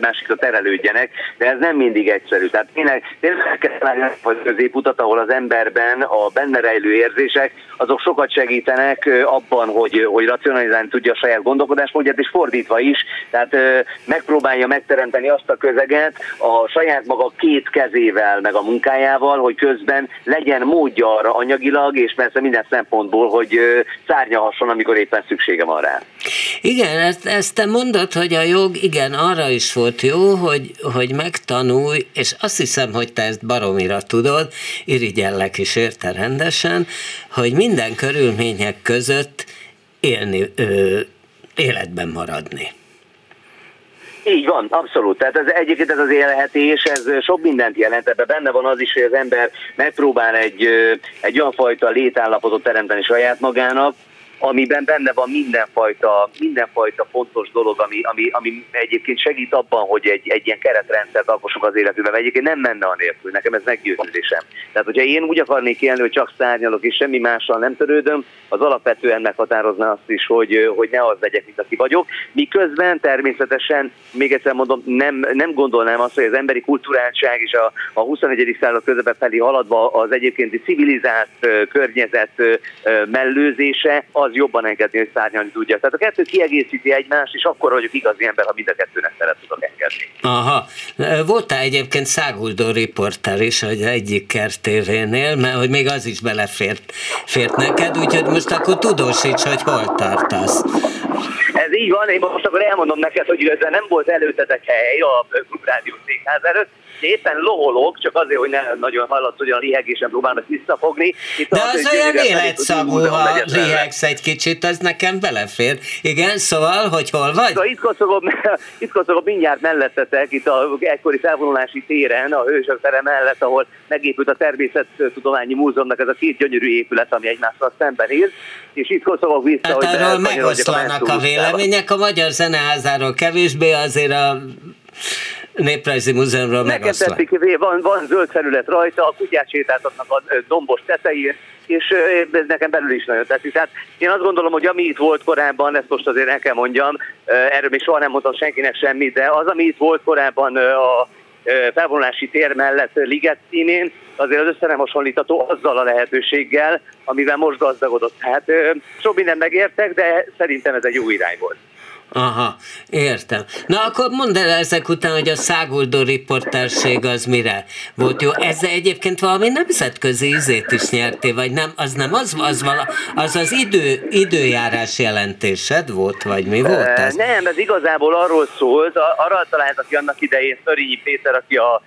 másikra terelődjenek, de ez nem mindig egyszerű. Tehát tényleg, tényleg kell találni a középutat, ahol az emberben a benne rejlő érzések, azok sokat segítenek abban, hogy, hogy racionalizálni tudja a saját gondolkodásmódját, és fordítva is, tehát megpróbálja megteremteni azt a közeget a saját maga két kezével, meg a munkájával, hogy közben legyen módja arra anyagilag, és persze minden szempontból arról, hogy szárnyalhasson, amikor éppen szüksége van rá. Igen, ezt, ezt te mondod, hogy a jog igen, arra is volt jó, hogy, hogy megtanulj, és azt hiszem, hogy te ezt baromira tudod, irigyellek is érte rendesen, hogy minden körülmények között élni, ö, életben maradni. Így van, abszolút. Tehát ez egyébként ez az élhetés, ez sok mindent jelent. Ebben benne van az is, hogy az ember megpróbál egy, egy olyan fajta létállapotot teremteni saját magának, amiben benne van mindenfajta, mindenfajta fontos dolog, ami, ami, ami egyébként segít abban, hogy egy, egy ilyen keretrendszert alkossunk az életünkben. Egyébként nem menne a nélkül, nekem ez meggyőződésem. Tehát, hogyha én úgy akarnék élni, hogy csak szárnyalok és semmi mással nem törődöm, az alapvetően meghatározna azt is, hogy, hogy ne az legyek, mint aki vagyok. Miközben természetesen, még egyszer mondom, nem, nem gondolnám azt, hogy az emberi kulturáltság és a, a 21. század közepe felé haladva az egyébként civilizált környezet mellőzése az az jobban engedni, hogy szárnyalni tudja. Tehát a kettő kiegészíti egymást, és akkor vagyok igazi ember, ha mind a kettőnek szeret tudok engedni. Aha. Voltál egyébként száguldó riporter is, hogy egyik kertévénél, mert hogy még az is belefért fért neked, úgyhogy most akkor tudósíts, hogy hol tartasz. Ez Ez így van, én most akkor elmondom neked, hogy igazán nem volt előttetek hely a Klubrádió székház előtt, éppen loholok, csak azért, hogy ne nagyon hallatsz, hogy a lihegésen próbálnak visszafogni. Itt De az, az olyan életszagú, ha lihegsz egy kicsit, az nekem belefér. Igen, szóval, hogy hol vagy? Itt koszogom, itt koszogom mindjárt mellettetek, itt a egykori felvonulási téren, a Hősök tere mellett, ahol megépült a Természettudományi Múzeumnak ez a két gyönyörű épület, ami egymással szemben ír, és itt koszogok vissza, hát hogy arról megoszlanak a, a vélemények, a Magyar Zeneházáról kevésbé azért a Néprajzi Múzeumról tetszik, van, van zöld felület rajta, a kutyát sétáltatnak a dombos tetején, és ez nekem belül is nagyon tetszik. Tehát én azt gondolom, hogy ami itt volt korábban, ezt most azért el kell mondjam, erről még soha nem mondtam senkinek semmit, de az, ami itt volt korábban a felvonulási tér mellett Liget színén, azért az össze nem hasonlítható azzal a lehetőséggel, amivel most gazdagodott. Tehát sok mindent megértek, de szerintem ez egy jó irány volt. Aha, értem. Na akkor mondd el ezek után, hogy a száguldó riporterség az mire volt jó. Ezzel egyébként valami nemzetközi izét is nyerté, vagy nem? Az nem az, az, vala, az, az idő, időjárás jelentésed volt, vagy mi volt ez? Nem, ez igazából arról szólt, arra találtak ki annak idején Szörényi Péter, aki a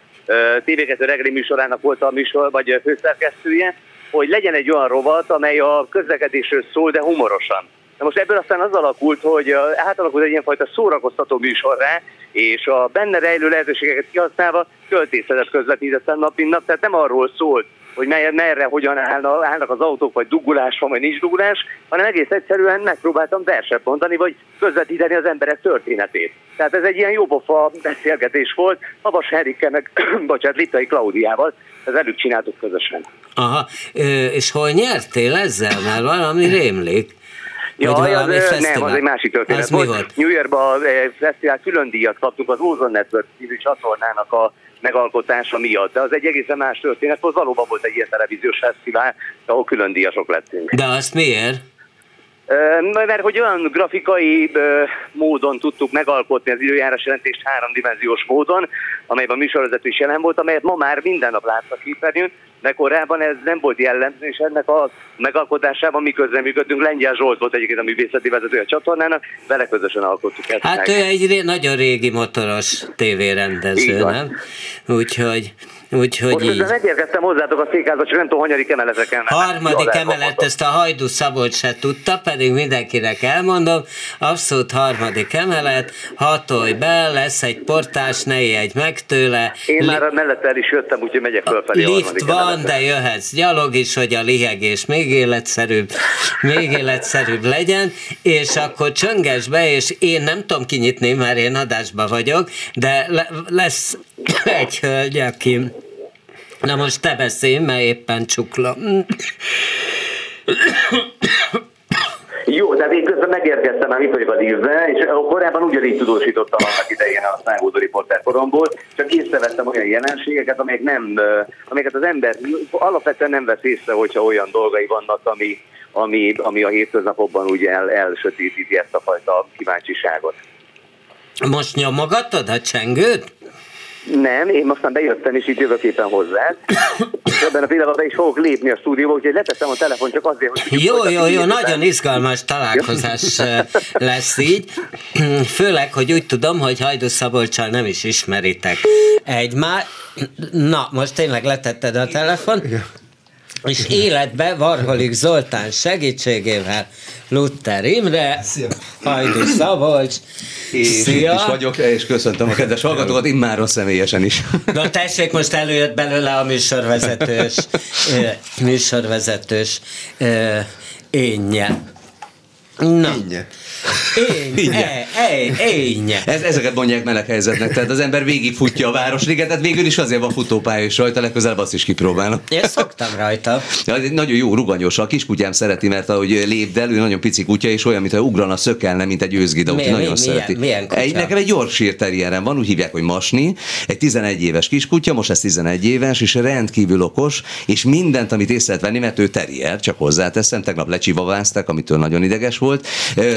TV2 reggeli műsorának volt a műsor, vagy a főszerkesztője, hogy legyen egy olyan rovat, amely a közlekedésről szól, de humorosan. Na most ebből aztán az alakult, hogy átalakult egy ilyenfajta szórakoztató műsorra, és a benne rejlő lehetőségeket kihasználva költészetet közvetítettem nap, mint nap, tehát nem arról szólt, hogy merre, merre hogyan állnak, állnak az autók, vagy dugulás van, vagy nincs dugulás, hanem egész egyszerűen megpróbáltam verset mondani, vagy közvetíteni az emberek történetét. Tehát ez egy ilyen jópofa beszélgetés volt, Vas Henrikkel, meg, bocsánat, Littai Klaudiával, ez előtt csináltuk közösen. Aha, és hol nyertél ezzel? Mert valami rémlik. Ja, az, nem, az egy másik történet az volt. volt. New Yorkban a fesztivál külön díjat kaptuk az Ozone Network című csatornának a megalkotása miatt. De az egy egészen más történet, az valóban volt egy ilyen televíziós fesztivál, ahol külön díjasok lettünk. De azt miért? Mert hogy olyan grafikai módon tudtuk megalkotni az időjárás jelentést háromdimenziós módon, amelyben a műsorvezető is jelen volt, amelyet ma már minden nap látnak képernyőn, de korábban ez nem volt jellemző, és ennek a megalkotásában mi működtünk. Lengyel Zsolt volt egyébként a művészeti vezető a csatornának, vele közösen alkottuk ezt Hát meg. ő egy ré, nagyon régi motoros tévérendező, nem? Úgyhogy Úgyhogy Most így. megérkeztem hozzátok a székházba, csak nem tudom, hanyadik emeletre kell Harmadik emelet, ezt a Hajdu Szabolcs se tudta, pedig mindenkinek elmondom. Abszolút harmadik emelet, hatolj be, lesz egy portás, ne egy meg tőle. Én Li- már a mellett el is jöttem, úgyhogy megyek fölfelé Lift van, emeletre. de jöhetsz gyalog is, hogy a lihegés még életszerűbb, még életszerűbb legyen, és akkor csönges be, és én nem tudom kinyitni, mert én adásba vagyok, de le- lesz egy hölgy, aki Na most te beszélj, mert éppen csukla. Jó, tehát én közben megérkeztem, már itt vagyok a díszbe, és korábban ugyanígy tudósítottam annak idején a szángódó riporter koromból, csak észrevettem olyan jelenségeket, amelyek nem, amelyeket az ember alapvetően nem vesz észre, hogyha olyan dolgai vannak, ami, ami, ami a hétköznapokban ugye el, elsötétíti ezt a fajta kíváncsiságot. Most nyomogatod a csengőt? Nem, én aztán bejöttem, és így jövök éppen hozzá. Ebben a pillanatban be is fogok lépni a stúdióba, úgyhogy leteszem a telefon csak azért, hogy... Jó, jó, jó, nagyon izgalmas találkozás lesz így. Főleg, hogy úgy tudom, hogy Hajdú Szabolcsal nem is ismeritek egymás. Na, most tényleg letetted a telefon. És életbe Varholik Zoltán segítségével Luther Imre, Hajdu Szabolcs, és Szia. is vagyok, és köszöntöm a kedves hallgatókat, immáron személyesen is. Na tessék, most előjött belőle a műsorvezetős, műsorvezetős énje. Na. Énje. Én, én, Ez, ezeket mondják meleg helyzetnek, tehát az ember végigfutja a Városligetet, végül is azért van futópálya is rajta, legközelebb azt is kipróbálnak. Én szoktam rajta. Ja, nagyon jó, ruganyos, a kiskutyám szereti, mert ahogy lépdel, ő nagyon pici kutya, és olyan, mintha ugrana, szökelne, mint egy őzgida, milyen, nagyon milyen, szereti. Milyen kutya? Egy, nekem egy Yorkshire terrierem van, úgy hívják, hogy Masni, egy 11 éves kiskutya, most ez 11 éves, és rendkívül okos, és mindent, amit észre lehet venni, mert ő terrier, csak hozzáteszem, tegnap lecsivavázták, amitől nagyon ideges volt.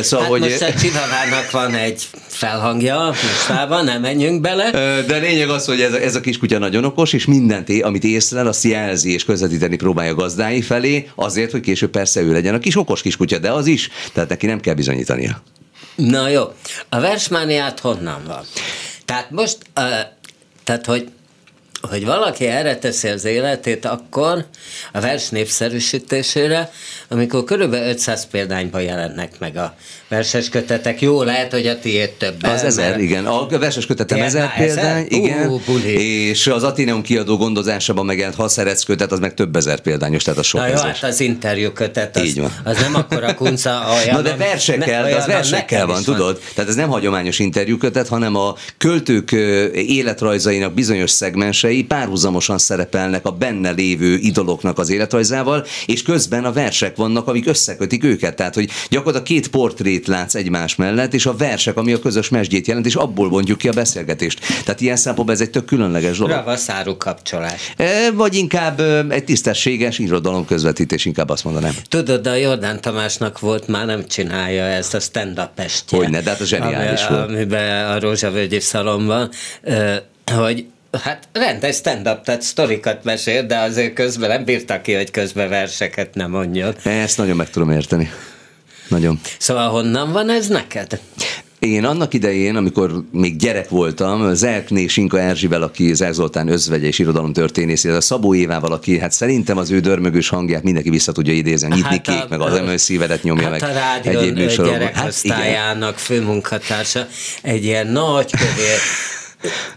Szóval, hát hogy... most a csivavának van egy felhangja, mostában, nem menjünk bele. De lényeg az, hogy ez a, ez a kiskutya nagyon okos, és mindent, amit észlel, azt jelzi és közvetíteni próbálja gazdái felé, azért, hogy később persze ő legyen a kis okos kiskutya, de az is, tehát neki nem kell bizonyítania. Na jó, a versmániát honnan van? Tehát most, uh, tehát hogy hogy valaki erre teszi az életét akkor a vers népszerűsítésére, amikor körülbelül 500 példányban jelennek meg a verses kötetek. Jó, lehet, hogy a tiéd több. Az ezer, igen. A verses kötetem ezer példány, ezer? igen. Uh, és az Ateneum kiadó gondozásában megjelent haszerec kötet, az meg több ezer példányos, tehát a sok Na jó, hát az interjú kötet, az, Így van. az nem akkor a kunca olyan, Na de versekkel, ne, az versekkel van, van, tudod? Tehát ez nem hagyományos interjú kötet, hanem a költők életrajzainak bizonyos szegmensei párhuzamosan szerepelnek a benne lévő idoloknak az életrajzával, és közben a versek vannak, amik összekötik őket. Tehát, hogy gyakorlatilag két portré mesdjét látsz egymás mellett, és a versek, ami a közös mesdjét jelent, és abból mondjuk ki a beszélgetést. Tehát ilyen szempontból ez egy tök különleges dolog. Ravaszáru kapcsolás. E, vagy inkább egy tisztességes irodalom közvetítés, inkább azt mondanám. Tudod, a Jordán Tamásnak volt, már nem csinálja ezt a stand-up estje. Hogyne, de hát a zseniális ami, volt. Amiben a Rózsavölgyi szalomban, hogy Hát rendes stand-up, tehát sztorikat mesél, de azért közben nem bírta ki, hogy közben verseket nem mondjon. Ezt nagyon meg tudom érteni. Nagyon. Szóval honnan van ez neked? Én annak idején, amikor még gyerek voltam, Zerkné Sinka Erzsivel, aki Zerk Zoltán özvegye és irodalomtörténész, a Szabó Évával, aki hát szerintem az ő dörmögős hangját mindenki vissza tudja idézni, nyitni hát kék, a, meg az emő szívedet nyomja hát meg. a egyéb műsorokban. Hát főmunkatársa, egy ilyen nagy kövér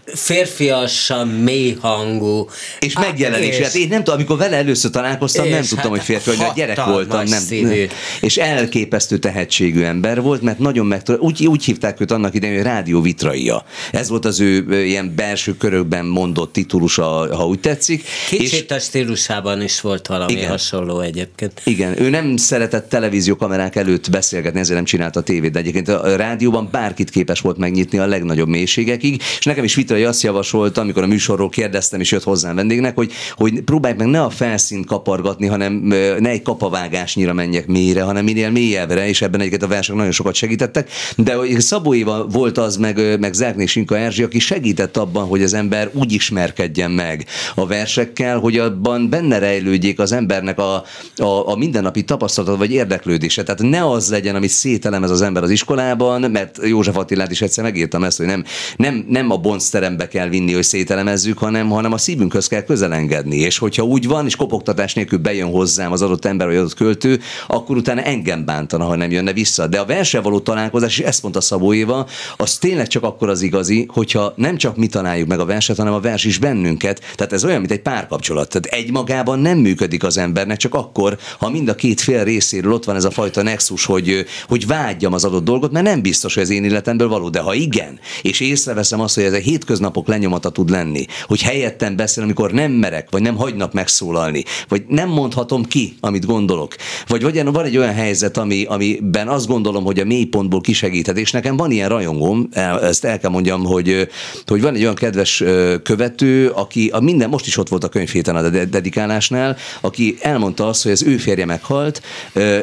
férfiasan, mély hangú. És megjelenés. És, hát én nem tudom, amikor vele először találkoztam, nem tudtam, hát hogy férfi, hogy a gyerek voltam. Nem, nem, és elképesztő tehetségű ember volt, mert nagyon meg úgy, úgy hívták őt annak idején, hogy rádió vitraia. Ez volt az ő ilyen belső körökben mondott titulusa, ha úgy tetszik. Kicsit és, a stílusában is volt valami igen, hasonló egyébként. Igen, ő nem szeretett televíziókamerák előtt beszélgetni, ezért nem csinálta a tévét, de egyébként a rádióban bárkit képes volt megnyitni a legnagyobb mélységekig, és nekem is Vitrai azt javasolta, amikor a műsorról kérdeztem, és jött hozzám vendégnek, hogy, hogy próbálj meg ne a felszínt kapargatni, hanem ne egy kapavágásnyira menjek mélyre, hanem minél mélyebbre, és ebben egyiket a versek nagyon sokat segítettek. De Szabó Éva volt az, meg, meg Zerkné Sinka Erzsi, aki segített abban, hogy az ember úgy ismerkedjen meg a versekkel, hogy abban benne rejlődjék az embernek a, a, a mindennapi tapasztalata vagy érdeklődése. Tehát ne az legyen, amit szételemez az ember az iskolában, mert József Attilát is egyszer megírtam ezt, hogy nem, nem, nem a boncterembe kell vinni, hogy szételemezzük, hanem, hanem a szívünkhöz kell közelengedni. És hogyha úgy van, és kopogtatás nélkül bejön hozzám az adott ember vagy adott költő, akkor utána engem bántana, ha nem jönne vissza. De a verse való találkozás, és ezt mondta Szabó Éva, az tényleg csak akkor az igazi, hogyha nem csak mi találjuk meg a verset, hanem a vers is bennünket. Tehát ez olyan, mint egy párkapcsolat. Tehát egy magában nem működik az embernek, csak akkor, ha mind a két fél részéről ott van ez a fajta nexus, hogy, hogy vágyjam az adott dolgot, mert nem biztos, hogy az én életemből való. De ha igen, és észreveszem azt, hogy ez egy hétköznapok lenyomata tud lenni, hogy helyettem beszél, amikor nem merek, vagy nem hagynak megszólalni, vagy nem mondhatom ki, amit gondolok. Vagy, vagy van egy olyan helyzet, ami, amiben azt gondolom, hogy a mélypontból kisegíthet, és nekem van ilyen rajongóm, ezt el kell mondjam, hogy, hogy van egy olyan kedves követő, aki a minden, most is ott volt a könyvhéten a dedikálásnál, aki elmondta azt, hogy az ő férje meghalt,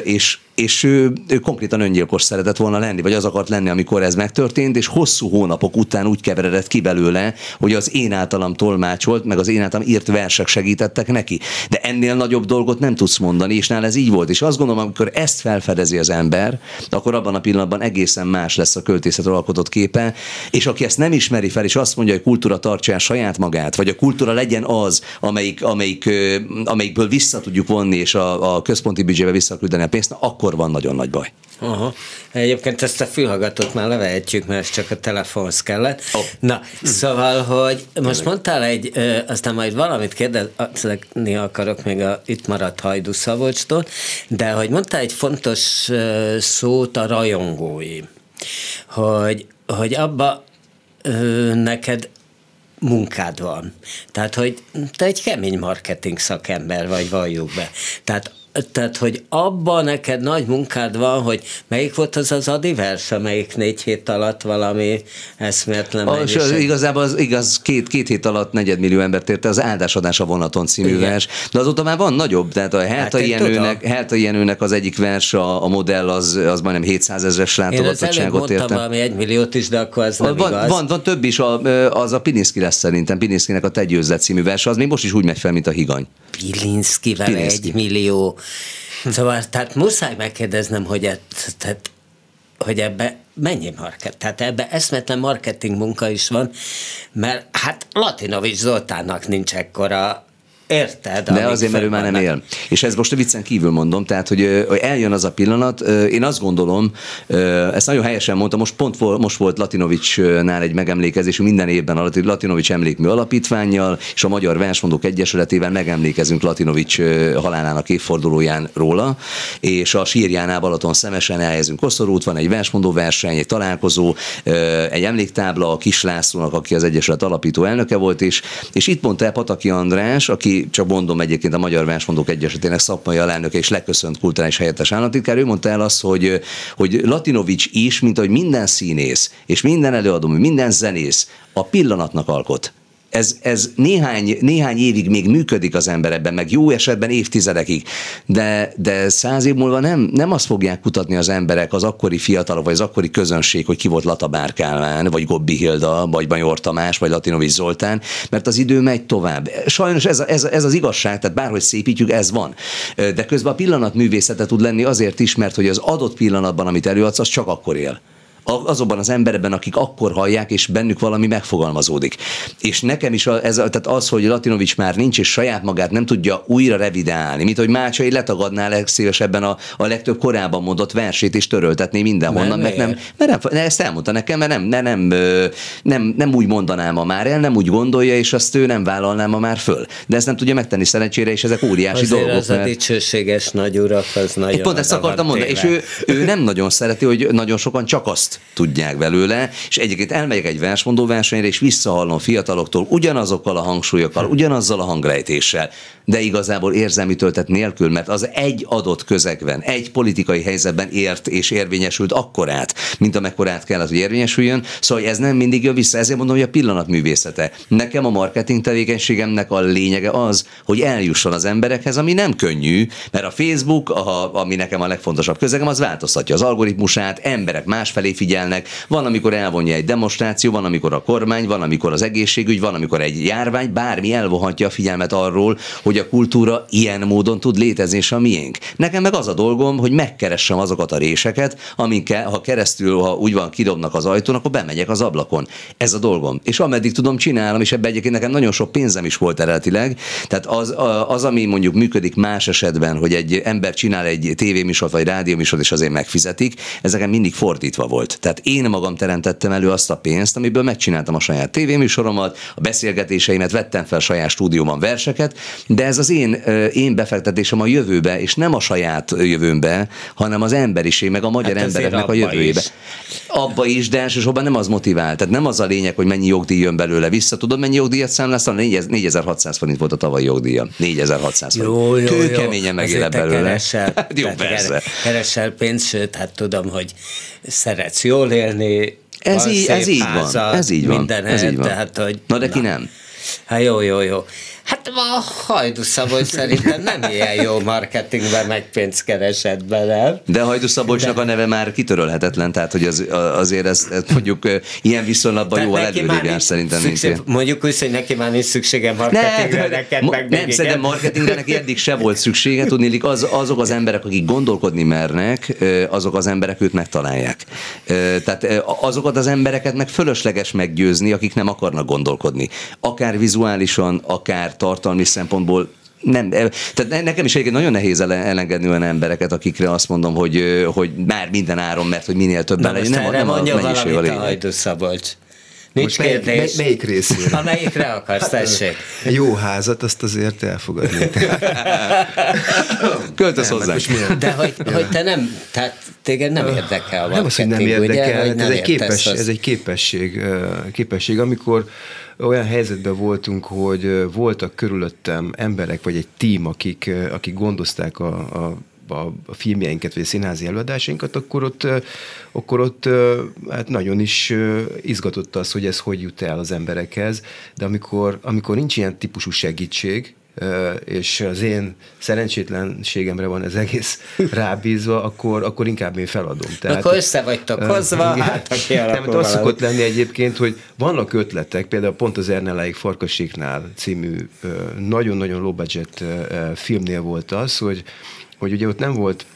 és és ő, ő konkrétan öngyilkos szeretett volna lenni, vagy az akart lenni, amikor ez megtörtént, és hosszú hónapok után úgy keveredett ki belőle, hogy az én általam tolmácsolt, meg az én általam írt versek segítettek neki. De ennél nagyobb dolgot nem tudsz mondani, és nál ez így volt. És azt gondolom, amikor ezt felfedezi az ember, akkor abban a pillanatban egészen más lesz a költészetről alkotott képe, és aki ezt nem ismeri fel, és azt mondja, hogy kultúra tartsa el saját magát, vagy a kultúra legyen az, amelyik, amelyik, amelyikből vissza tudjuk vonni, és a, a központi büdzsébe visszaküldeni a pénzt, akkor akkor van nagyon nagy baj. Aha. Egyébként ezt a fülhallgatót már levehetjük, mert ez csak a telefonhoz kellett. Oh. Na, szóval, hogy most mondtál egy, aztán majd valamit kérdezni akarok még a itt maradt Hajdu Szabolcstól, de hogy mondtál egy fontos szót a rajongói, hogy, hogy abba neked munkád van. Tehát, hogy te egy kemény marketing szakember vagy, valljuk be. Tehát tehát, hogy abban neked nagy munkád van, hogy melyik volt az az Adi vers, amelyik négy hét alatt valami eszméletlen a, az, Igazából az igaz, két, két hét alatt negyedmillió embert érte az áldásadás a vonaton című Igen. vers, de azóta már van nagyobb, tehát a Helta hát Jenőnek, Helta Jenőnek az egyik vers, a, a modell az, az majdnem 700 ezres látogatottságot érte. Valami egy milliót is, de akkor az nem van, igaz. Van, van több is, a, az a Pilinszki lesz szerintem, Pilinszkinek a Te győzlet című vers, az még most is úgy megy fel, mint a higany. Pilinszkivel Pilinszki. egy millió Szóval, tehát muszáj megkérdeznem, hogy, e, tehát, hogy ebbe mennyi market? Tehát ebbe eszmetlen marketing munka is van, mert hát Latinovics Zoltánnak nincs ekkora Érted? De azért, mert ő már nem él. És ez most a viccen kívül mondom, tehát, hogy, hogy eljön az a pillanat, én azt gondolom, ezt nagyon helyesen mondta, most pont most volt Latinovicsnál egy megemlékezés, minden évben a Latinovics emlékmű alapítványjal és a Magyar Versmondók Egyesületével megemlékezünk Latinovics halálának évfordulóján róla, és a sírjánál Balaton szemesen elhelyezünk Koszorút, van egy versmondó verseny, egy találkozó, egy emléktábla a Kis Lászlónak, aki az Egyesület alapító elnöke volt, és, és itt mondta el Pataki András, aki csak mondom egyébként a Magyar Versmondók Egyesetének szakmai alelnöke és leköszönt kulturális helyettes államtitkár, ő mondta el azt, hogy, hogy Latinovics is, mint ahogy minden színész, és minden előadó, minden zenész a pillanatnak alkot ez, ez néhány, néhány évig még működik az ember ebben, meg jó esetben évtizedekig, de, de száz év múlva nem, nem azt fogják kutatni az emberek, az akkori fiatalok, vagy az akkori közönség, hogy ki volt Lata Bárkálmán, vagy Gobbi Hilda, vagy Bajor Tamás, vagy Latinovics Zoltán, mert az idő megy tovább. Sajnos ez, ez, ez az igazság, tehát bárhogy szépítjük, ez van. De közben a pillanat művészete tud lenni azért is, mert hogy az adott pillanatban, amit előadsz, az csak akkor él azokban az emberekben, akik akkor hallják, és bennük valami megfogalmazódik. És nekem is ez, tehát az, hogy Latinovics már nincs, és saját magát nem tudja újra revidálni, mint hogy Mácsai letagadná legszívesebben a, a legtöbb korábban mondott versét, és töröltetné mindenhonnan, mert nem, mert nem, ezt elmondta nekem, mert nem, nem, nem, nem, nem úgy mondanám ma már el, nem úgy gondolja, és azt ő nem vállalná ma már föl. De ezt nem tudja megtenni szerencsére, és ezek óriási Azért dolgok. Az mert... a dicsőséges nagy urak, az nagyon. Pont ezt akartam mondani, és ő, ő nem nagyon szereti, hogy nagyon sokan csak azt tudják belőle, és egyébként elmegyek egy versmondó versenyre, és visszahallom fiataloktól ugyanazokkal a hangsúlyokkal, ugyanazzal a hangrejtéssel, de igazából érzelmi töltet nélkül, mert az egy adott közegben, egy politikai helyzetben ért és érvényesült akkorát, mint amekkorát kellett, hogy érvényesüljön, szóval ez nem mindig jön vissza, ezért mondom, hogy a pillanat művészete. Nekem a marketing tevékenységemnek a lényege az, hogy eljusson az emberekhez, ami nem könnyű, mert a Facebook, a, ami nekem a legfontosabb közegem, az változtatja az algoritmusát, emberek másfelé figyelnek, van, amikor elvonja egy demonstráció, van, amikor a kormány, van, amikor az egészségügy, van, amikor egy járvány, bármi elvohatja a figyelmet arról, hogy a kultúra ilyen módon tud létezni, és a miénk. Nekem meg az a dolgom, hogy megkeressem azokat a réseket, amikkel, ha keresztül, ha úgy van, kidobnak az ajtón, akkor bemegyek az ablakon. Ez a dolgom. És ameddig tudom, csinálom, és ebben egyébként nekem nagyon sok pénzem is volt eredetileg. Tehát az, az, ami mondjuk működik más esetben, hogy egy ember csinál egy tévéműsort vagy rádióműsort, és azért megfizetik, ez mindig fordítva volt. Tehát én magam teremtettem elő azt a pénzt, amiből megcsináltam a saját tévéműsoromat, a beszélgetéseimet, vettem fel saját stúdióban verseket, de ez az én, én befektetésem a jövőbe, és nem a saját jövőmbe, hanem az emberiség, meg a magyar hát embereknek a jövőjébe. Is. Abba is, de elsősorban nem az motivál. Tehát nem az a lényeg, hogy mennyi jogdíj jön belőle vissza. Tudod, mennyi jogdíjat számláztam? 4600 forint volt a tavalyi jogdíja. 4600 forint. Jó, jó, Kőkeményen megéle belőle. Keresel, hát jó, persze. Keresel pénzt, sőt, hát tudom, hogy szeretsz jól élni, ez, így, ez így van. Ez így van. Minden ez így van. Tehát, hogy, na de ki nem? Hát jó, jó, jó. Hát a Hajdu Szabolcs szerintem nem ilyen jó marketingben, meg pénzkeresetben, nem? De Hajdu Szabolcsnak De... a neve már kitörölhetetlen, tehát hogy az, azért ez, ez mondjuk ilyen viszonylatban előrébb jár szerintem. Szükség, mint mondjuk úgy, hogy neki már nincs szüksége marketingre, ne, neked meg Nem, szerintem marketingre neki eddig se volt szüksége, tudni, az, azok az emberek, akik gondolkodni mernek, azok az emberek őt megtalálják. Tehát azokat az embereket meg fölösleges meggyőzni, akik nem akarnak gondolkodni. Akár vizuálisan, akár tartalmi szempontból nem, tehát nekem is egyébként nagyon nehéz elengedni olyan embereket, akikre azt mondom, hogy, hogy már minden áron, mert hogy minél többen legyen. Nem, nem a mennyiség a lényeg. Nincs Most kérdés. Mely, melyik részére? Amelyikre akarsz, hát, tessék. Jó házat, azt azért elfogadni. Költöz hozzá. De hogy, hogy te nem, tehát téged nem érdekel Nem az, hogy nem érdekel, ugye, ez, egy képes, ez egy képesség, képesség, amikor olyan helyzetben voltunk, hogy voltak körülöttem emberek, vagy egy tím, akik, akik gondozták a, a a, a filmjeinket, vagy a színházi előadásainkat, akkor ott, akkor ott hát nagyon is izgatott az, hogy ez hogy jut el az emberekhez, de amikor, amikor nincs ilyen típusú segítség, és az én szerencsétlenségemre van ez egész rábízva, akkor, akkor inkább én feladom. Tehát, akkor össze vagytok hozva, uh, hát Nem, az szokott lenni egyébként, hogy vannak ötletek, például pont az Ernelláig Farkasiknál című nagyon-nagyon low budget filmnél volt az, hogy, hogy ugye ott nem volt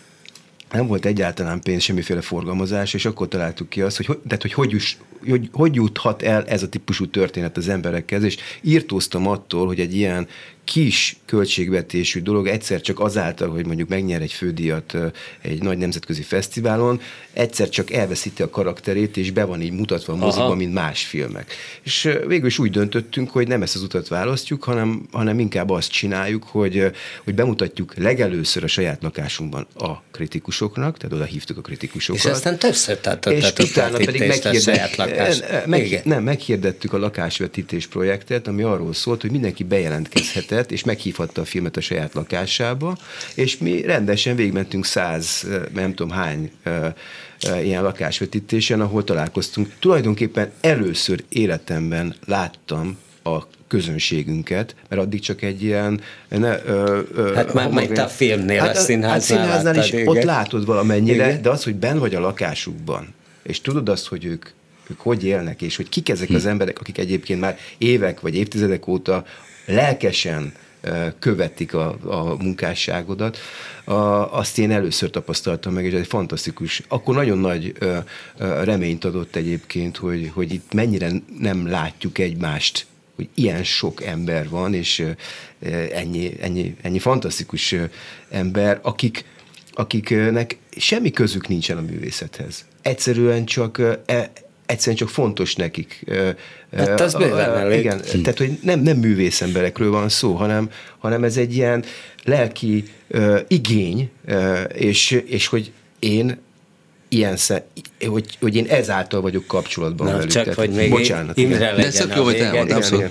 nem volt egyáltalán pénz, semmiféle forgalmazás, és akkor találtuk ki azt, hogy, tehát, hogy, hogy, jus, hogy hogy juthat el ez a típusú történet az emberekhez, és írtóztam attól, hogy egy ilyen kis költségvetésű dolog egyszer csak azáltal, hogy mondjuk megnyer egy fődíjat egy nagy nemzetközi fesztiválon, egyszer csak elveszíti a karakterét, és be van így mutatva a moziba, Aha. mint más filmek. És végül is úgy döntöttünk, hogy nem ezt az utat választjuk, hanem, hanem inkább azt csináljuk, hogy, hogy bemutatjuk legelőször a saját lakásunkban a kritikusoknak, tehát oda hívtuk a kritikusokat. És aztán többször tartottátok és utána pedig meghirdet, meg, nem, meghirdettük a lakásvetítés projektet, ami arról szólt, hogy mindenki bejelentkezhet lehetett, és meghívhatta a filmet a saját lakásába, és mi rendesen végmentünk száz, nem tudom hány ilyen lakásvetítésen, ahol találkoztunk. Tulajdonképpen először életemben láttam a közönségünket, mert addig csak egy ilyen... Ne, ö, ö, hát már majd a filmnél, hát, a színháznál, hát színháznál is igen. ott látod valamennyire, igen. de az, hogy ben vagy a lakásukban, és tudod azt, hogy ők ők hogy élnek, és hogy kik ezek hm. az emberek, akik egyébként már évek vagy évtizedek óta lelkesen követik a, a munkásságodat, a, azt én először tapasztaltam meg, és ez egy fantasztikus. Akkor nagyon nagy ö, ö, reményt adott egyébként, hogy, hogy itt mennyire nem látjuk egymást hogy ilyen sok ember van, és ennyi, ennyi, ennyi fantasztikus ember, akik, akiknek semmi közük nincsen a művészethez. Egyszerűen csak e, egyszerűen csak fontos nekik. Hát az bőven elég. Igen, tehát hogy nem, nem művész emberekről van szó, hanem, hanem ez egy ilyen lelki uh, igény, uh, és, és hogy én ilyen sze, hogy, hogy én ezáltal vagyok kapcsolatban Na, velük. Csak Tehát, hogy még bocsánat, Imre legyen De ez jó, hogy elmondtam, abszolút.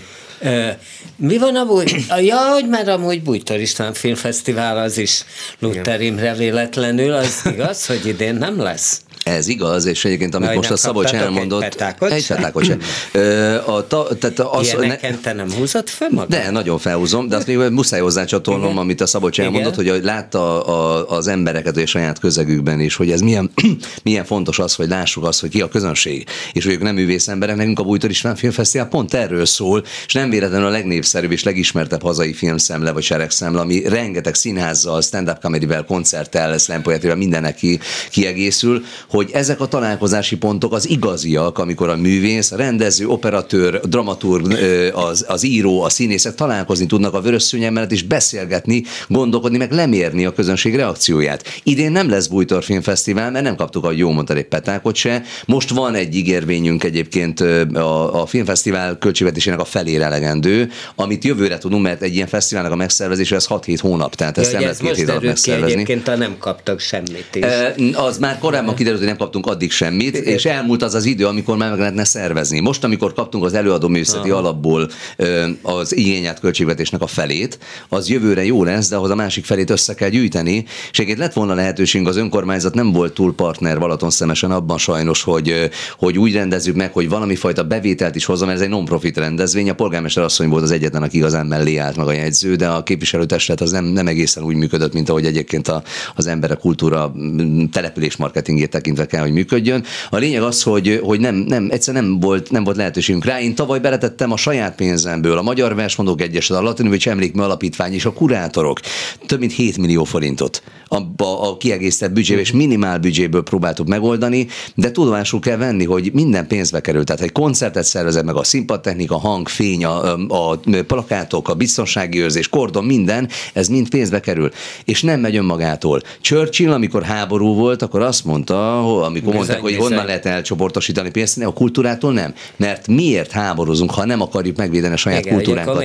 Mi van a búj? Ja, hogy már amúgy Bújtor István Filmfesztivál az is Luther Imre véletlenül, az igaz, hogy idén nem lesz? Ez igaz, és egyébként amit Na, most a Szabolcs elmondott... Egy petákot Egy petákot sem. a, ta, tehát az, Ilyeneken ne, te nem húzod fel magad? De, nagyon felhúzom, de azt még muszáj hozzácsatolnom, Igen. amit a Szabolcs elmondott, Igen. hogy látta a, az embereket a saját közegükben is, hogy ez milyen, milyen fontos az, hogy lássuk azt, hogy ki a közönség, és hogy ők nem művész emberek, nekünk a Bújtor István Filmfesztivál pont erről szól, és nem véletlenül a legnépszerűbb és legismertebb hazai filmszemle vagy seregszemle, ami rengeteg színházzal, stand-up comedy-vel, koncerttel, slam mindennek ki, kiegészül, hogy ezek a találkozási pontok az igaziak, amikor a művész, a rendező, operatőr, dramaturg, az, az író, a színészek találkozni tudnak a vörös szőnyeg mellett, és beszélgetni, gondolkodni, meg lemérni a közönség reakcióját. Idén nem lesz Bújtor Filmfesztivál, mert nem kaptuk a jó mondta egy petákot se. Most van egy ígérvényünk egyébként a, a filmfesztivál költségvetésének a felére elegendő, amit jövőre tudunk, mert egy ilyen fesztiválnak a megszervezése az 6-7 hónap, tehát ezt ja, nem lehet két hét alatt megszervezni. Egyébként nem kaptak semmit is. Az már korábban kiderült, hogy nem kaptunk addig semmit, és elmúlt az az idő, amikor már meg lehetne szervezni. Most, amikor kaptunk az előadó művészeti Aha. alapból az igényelt költségvetésnek a felét, az jövőre jó lesz, de ahhoz a másik felét össze kell gyűjteni. És egyébként lett volna lehetőség, az önkormányzat nem volt túl partner Balaton szemesen abban sajnos, hogy, hogy úgy rendezzük meg, hogy valami fajta bevételt is hozzon, mert ez egy non-profit rendezvény. A polgármester asszony volt az egyetlen, aki igazán mellé állt meg a jegyző, de a képviselőtestület az nem, nem egészen úgy működött, mint ahogy egyébként a, az emberek kultúra település marketingét tekintve kell, hogy működjön. A lényeg az, hogy, hogy nem, nem, egyszer nem volt, nem volt lehetőségünk rá. Én tavaly beletettem a saját pénzemből, a Magyar Versmondók Egyeset, a Latinovics Emlékmű Alapítvány és a kurátorok több mint 7 millió forintot abba a kiegészített büdzsébe és minimál büdzséből próbáltuk megoldani, de tudomásul kell venni, hogy minden pénzbe kerül. Tehát egy koncertet szervezett meg a színpadtechnika, hang, fény, a, a plakátok, a biztonsági őrzés, kordon, minden, ez mind pénzbe kerül. És nem megy önmagától. Churchill, amikor háború volt, akkor azt mondta, amikor mondták, hogy honnan lehet elcsoportosítani pénzt, a kultúrától nem. Mert miért háborúzunk, ha nem akarjuk megvédeni a saját Igen, kultúránkat?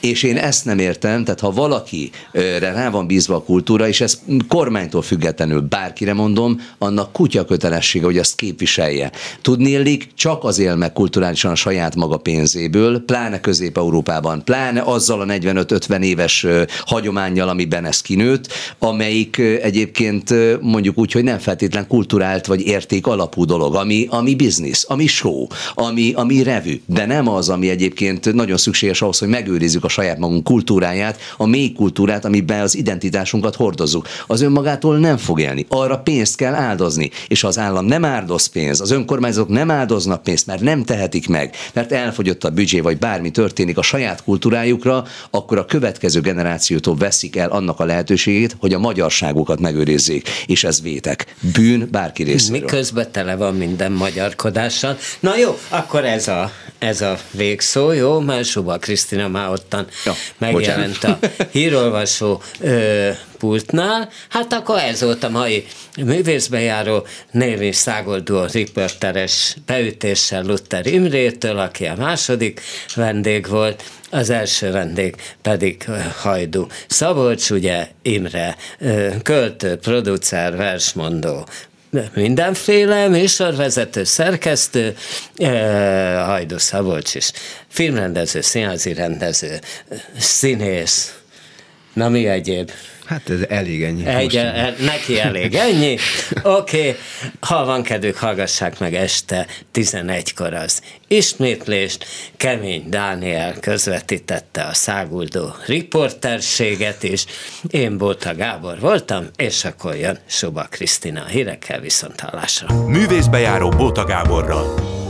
És én ezt nem értem, tehát ha valakire rá van bízva a kultúra, és ez kormánytól függetlenül bárkire mondom, annak kutya kötelessége, hogy azt képviselje. Tudnélik, csak az él meg kulturálisan a saját maga pénzéből, pláne Közép-Európában, pláne azzal a 45-50 éves hagyományjal, amiben ez kinőtt, amelyik egyébként mondjuk úgy, hogy nem feltétlen kulturált vagy érték alapú dolog, ami, ami biznisz, ami show, ami, ami revű, de nem az, ami egyébként nagyon szükséges ahhoz, hogy megőrizzük a saját magunk kultúráját, a mély kultúrát, amiben az identitásunkat hordozzuk. Dolog, az önmagától nem fog élni. Arra pénzt kell áldozni. És ha az állam nem áldoz pénzt, az önkormányzatok nem áldoznak pénzt, mert nem tehetik meg, mert elfogyott a büdzsé, vagy bármi történik a saját kultúrájukra, akkor a következő generációtól veszik el annak a lehetőségét, hogy a magyarságukat megőrizzék. És ez vétek. Bűn bárki részéről. Miközben tele van minden magyarkodással. Na jó, akkor ez a, ez a végszó, jó? Mert Suba Krisztina már ottan ja, megjelent bocsánat. a hírolvasó ö, pultnál, hát akkor ez volt a mai művészbejáró névi szágoldó riporteres beütéssel Luther Imrétől, aki a második vendég volt, az első vendég pedig Hajdu Szabolcs, ugye Imre, költő, producer, versmondó, mindenféle műsorvezető, szerkesztő, Hajdu Szabolcs is, filmrendező, színházi rendező, színész, na mi egyéb? Hát ez elég ennyi. Egy, el, neki elég ennyi. Oké, okay. ha van kedvük, hallgassák meg este 11-kor az ismétlést. Kemény Dániel közvetítette a száguldó riporterséget is. Én Bóta Gábor voltam, és akkor jön Suba Krisztina hírekkel viszont hallásra. Művészbejáró Bóta Gáborral.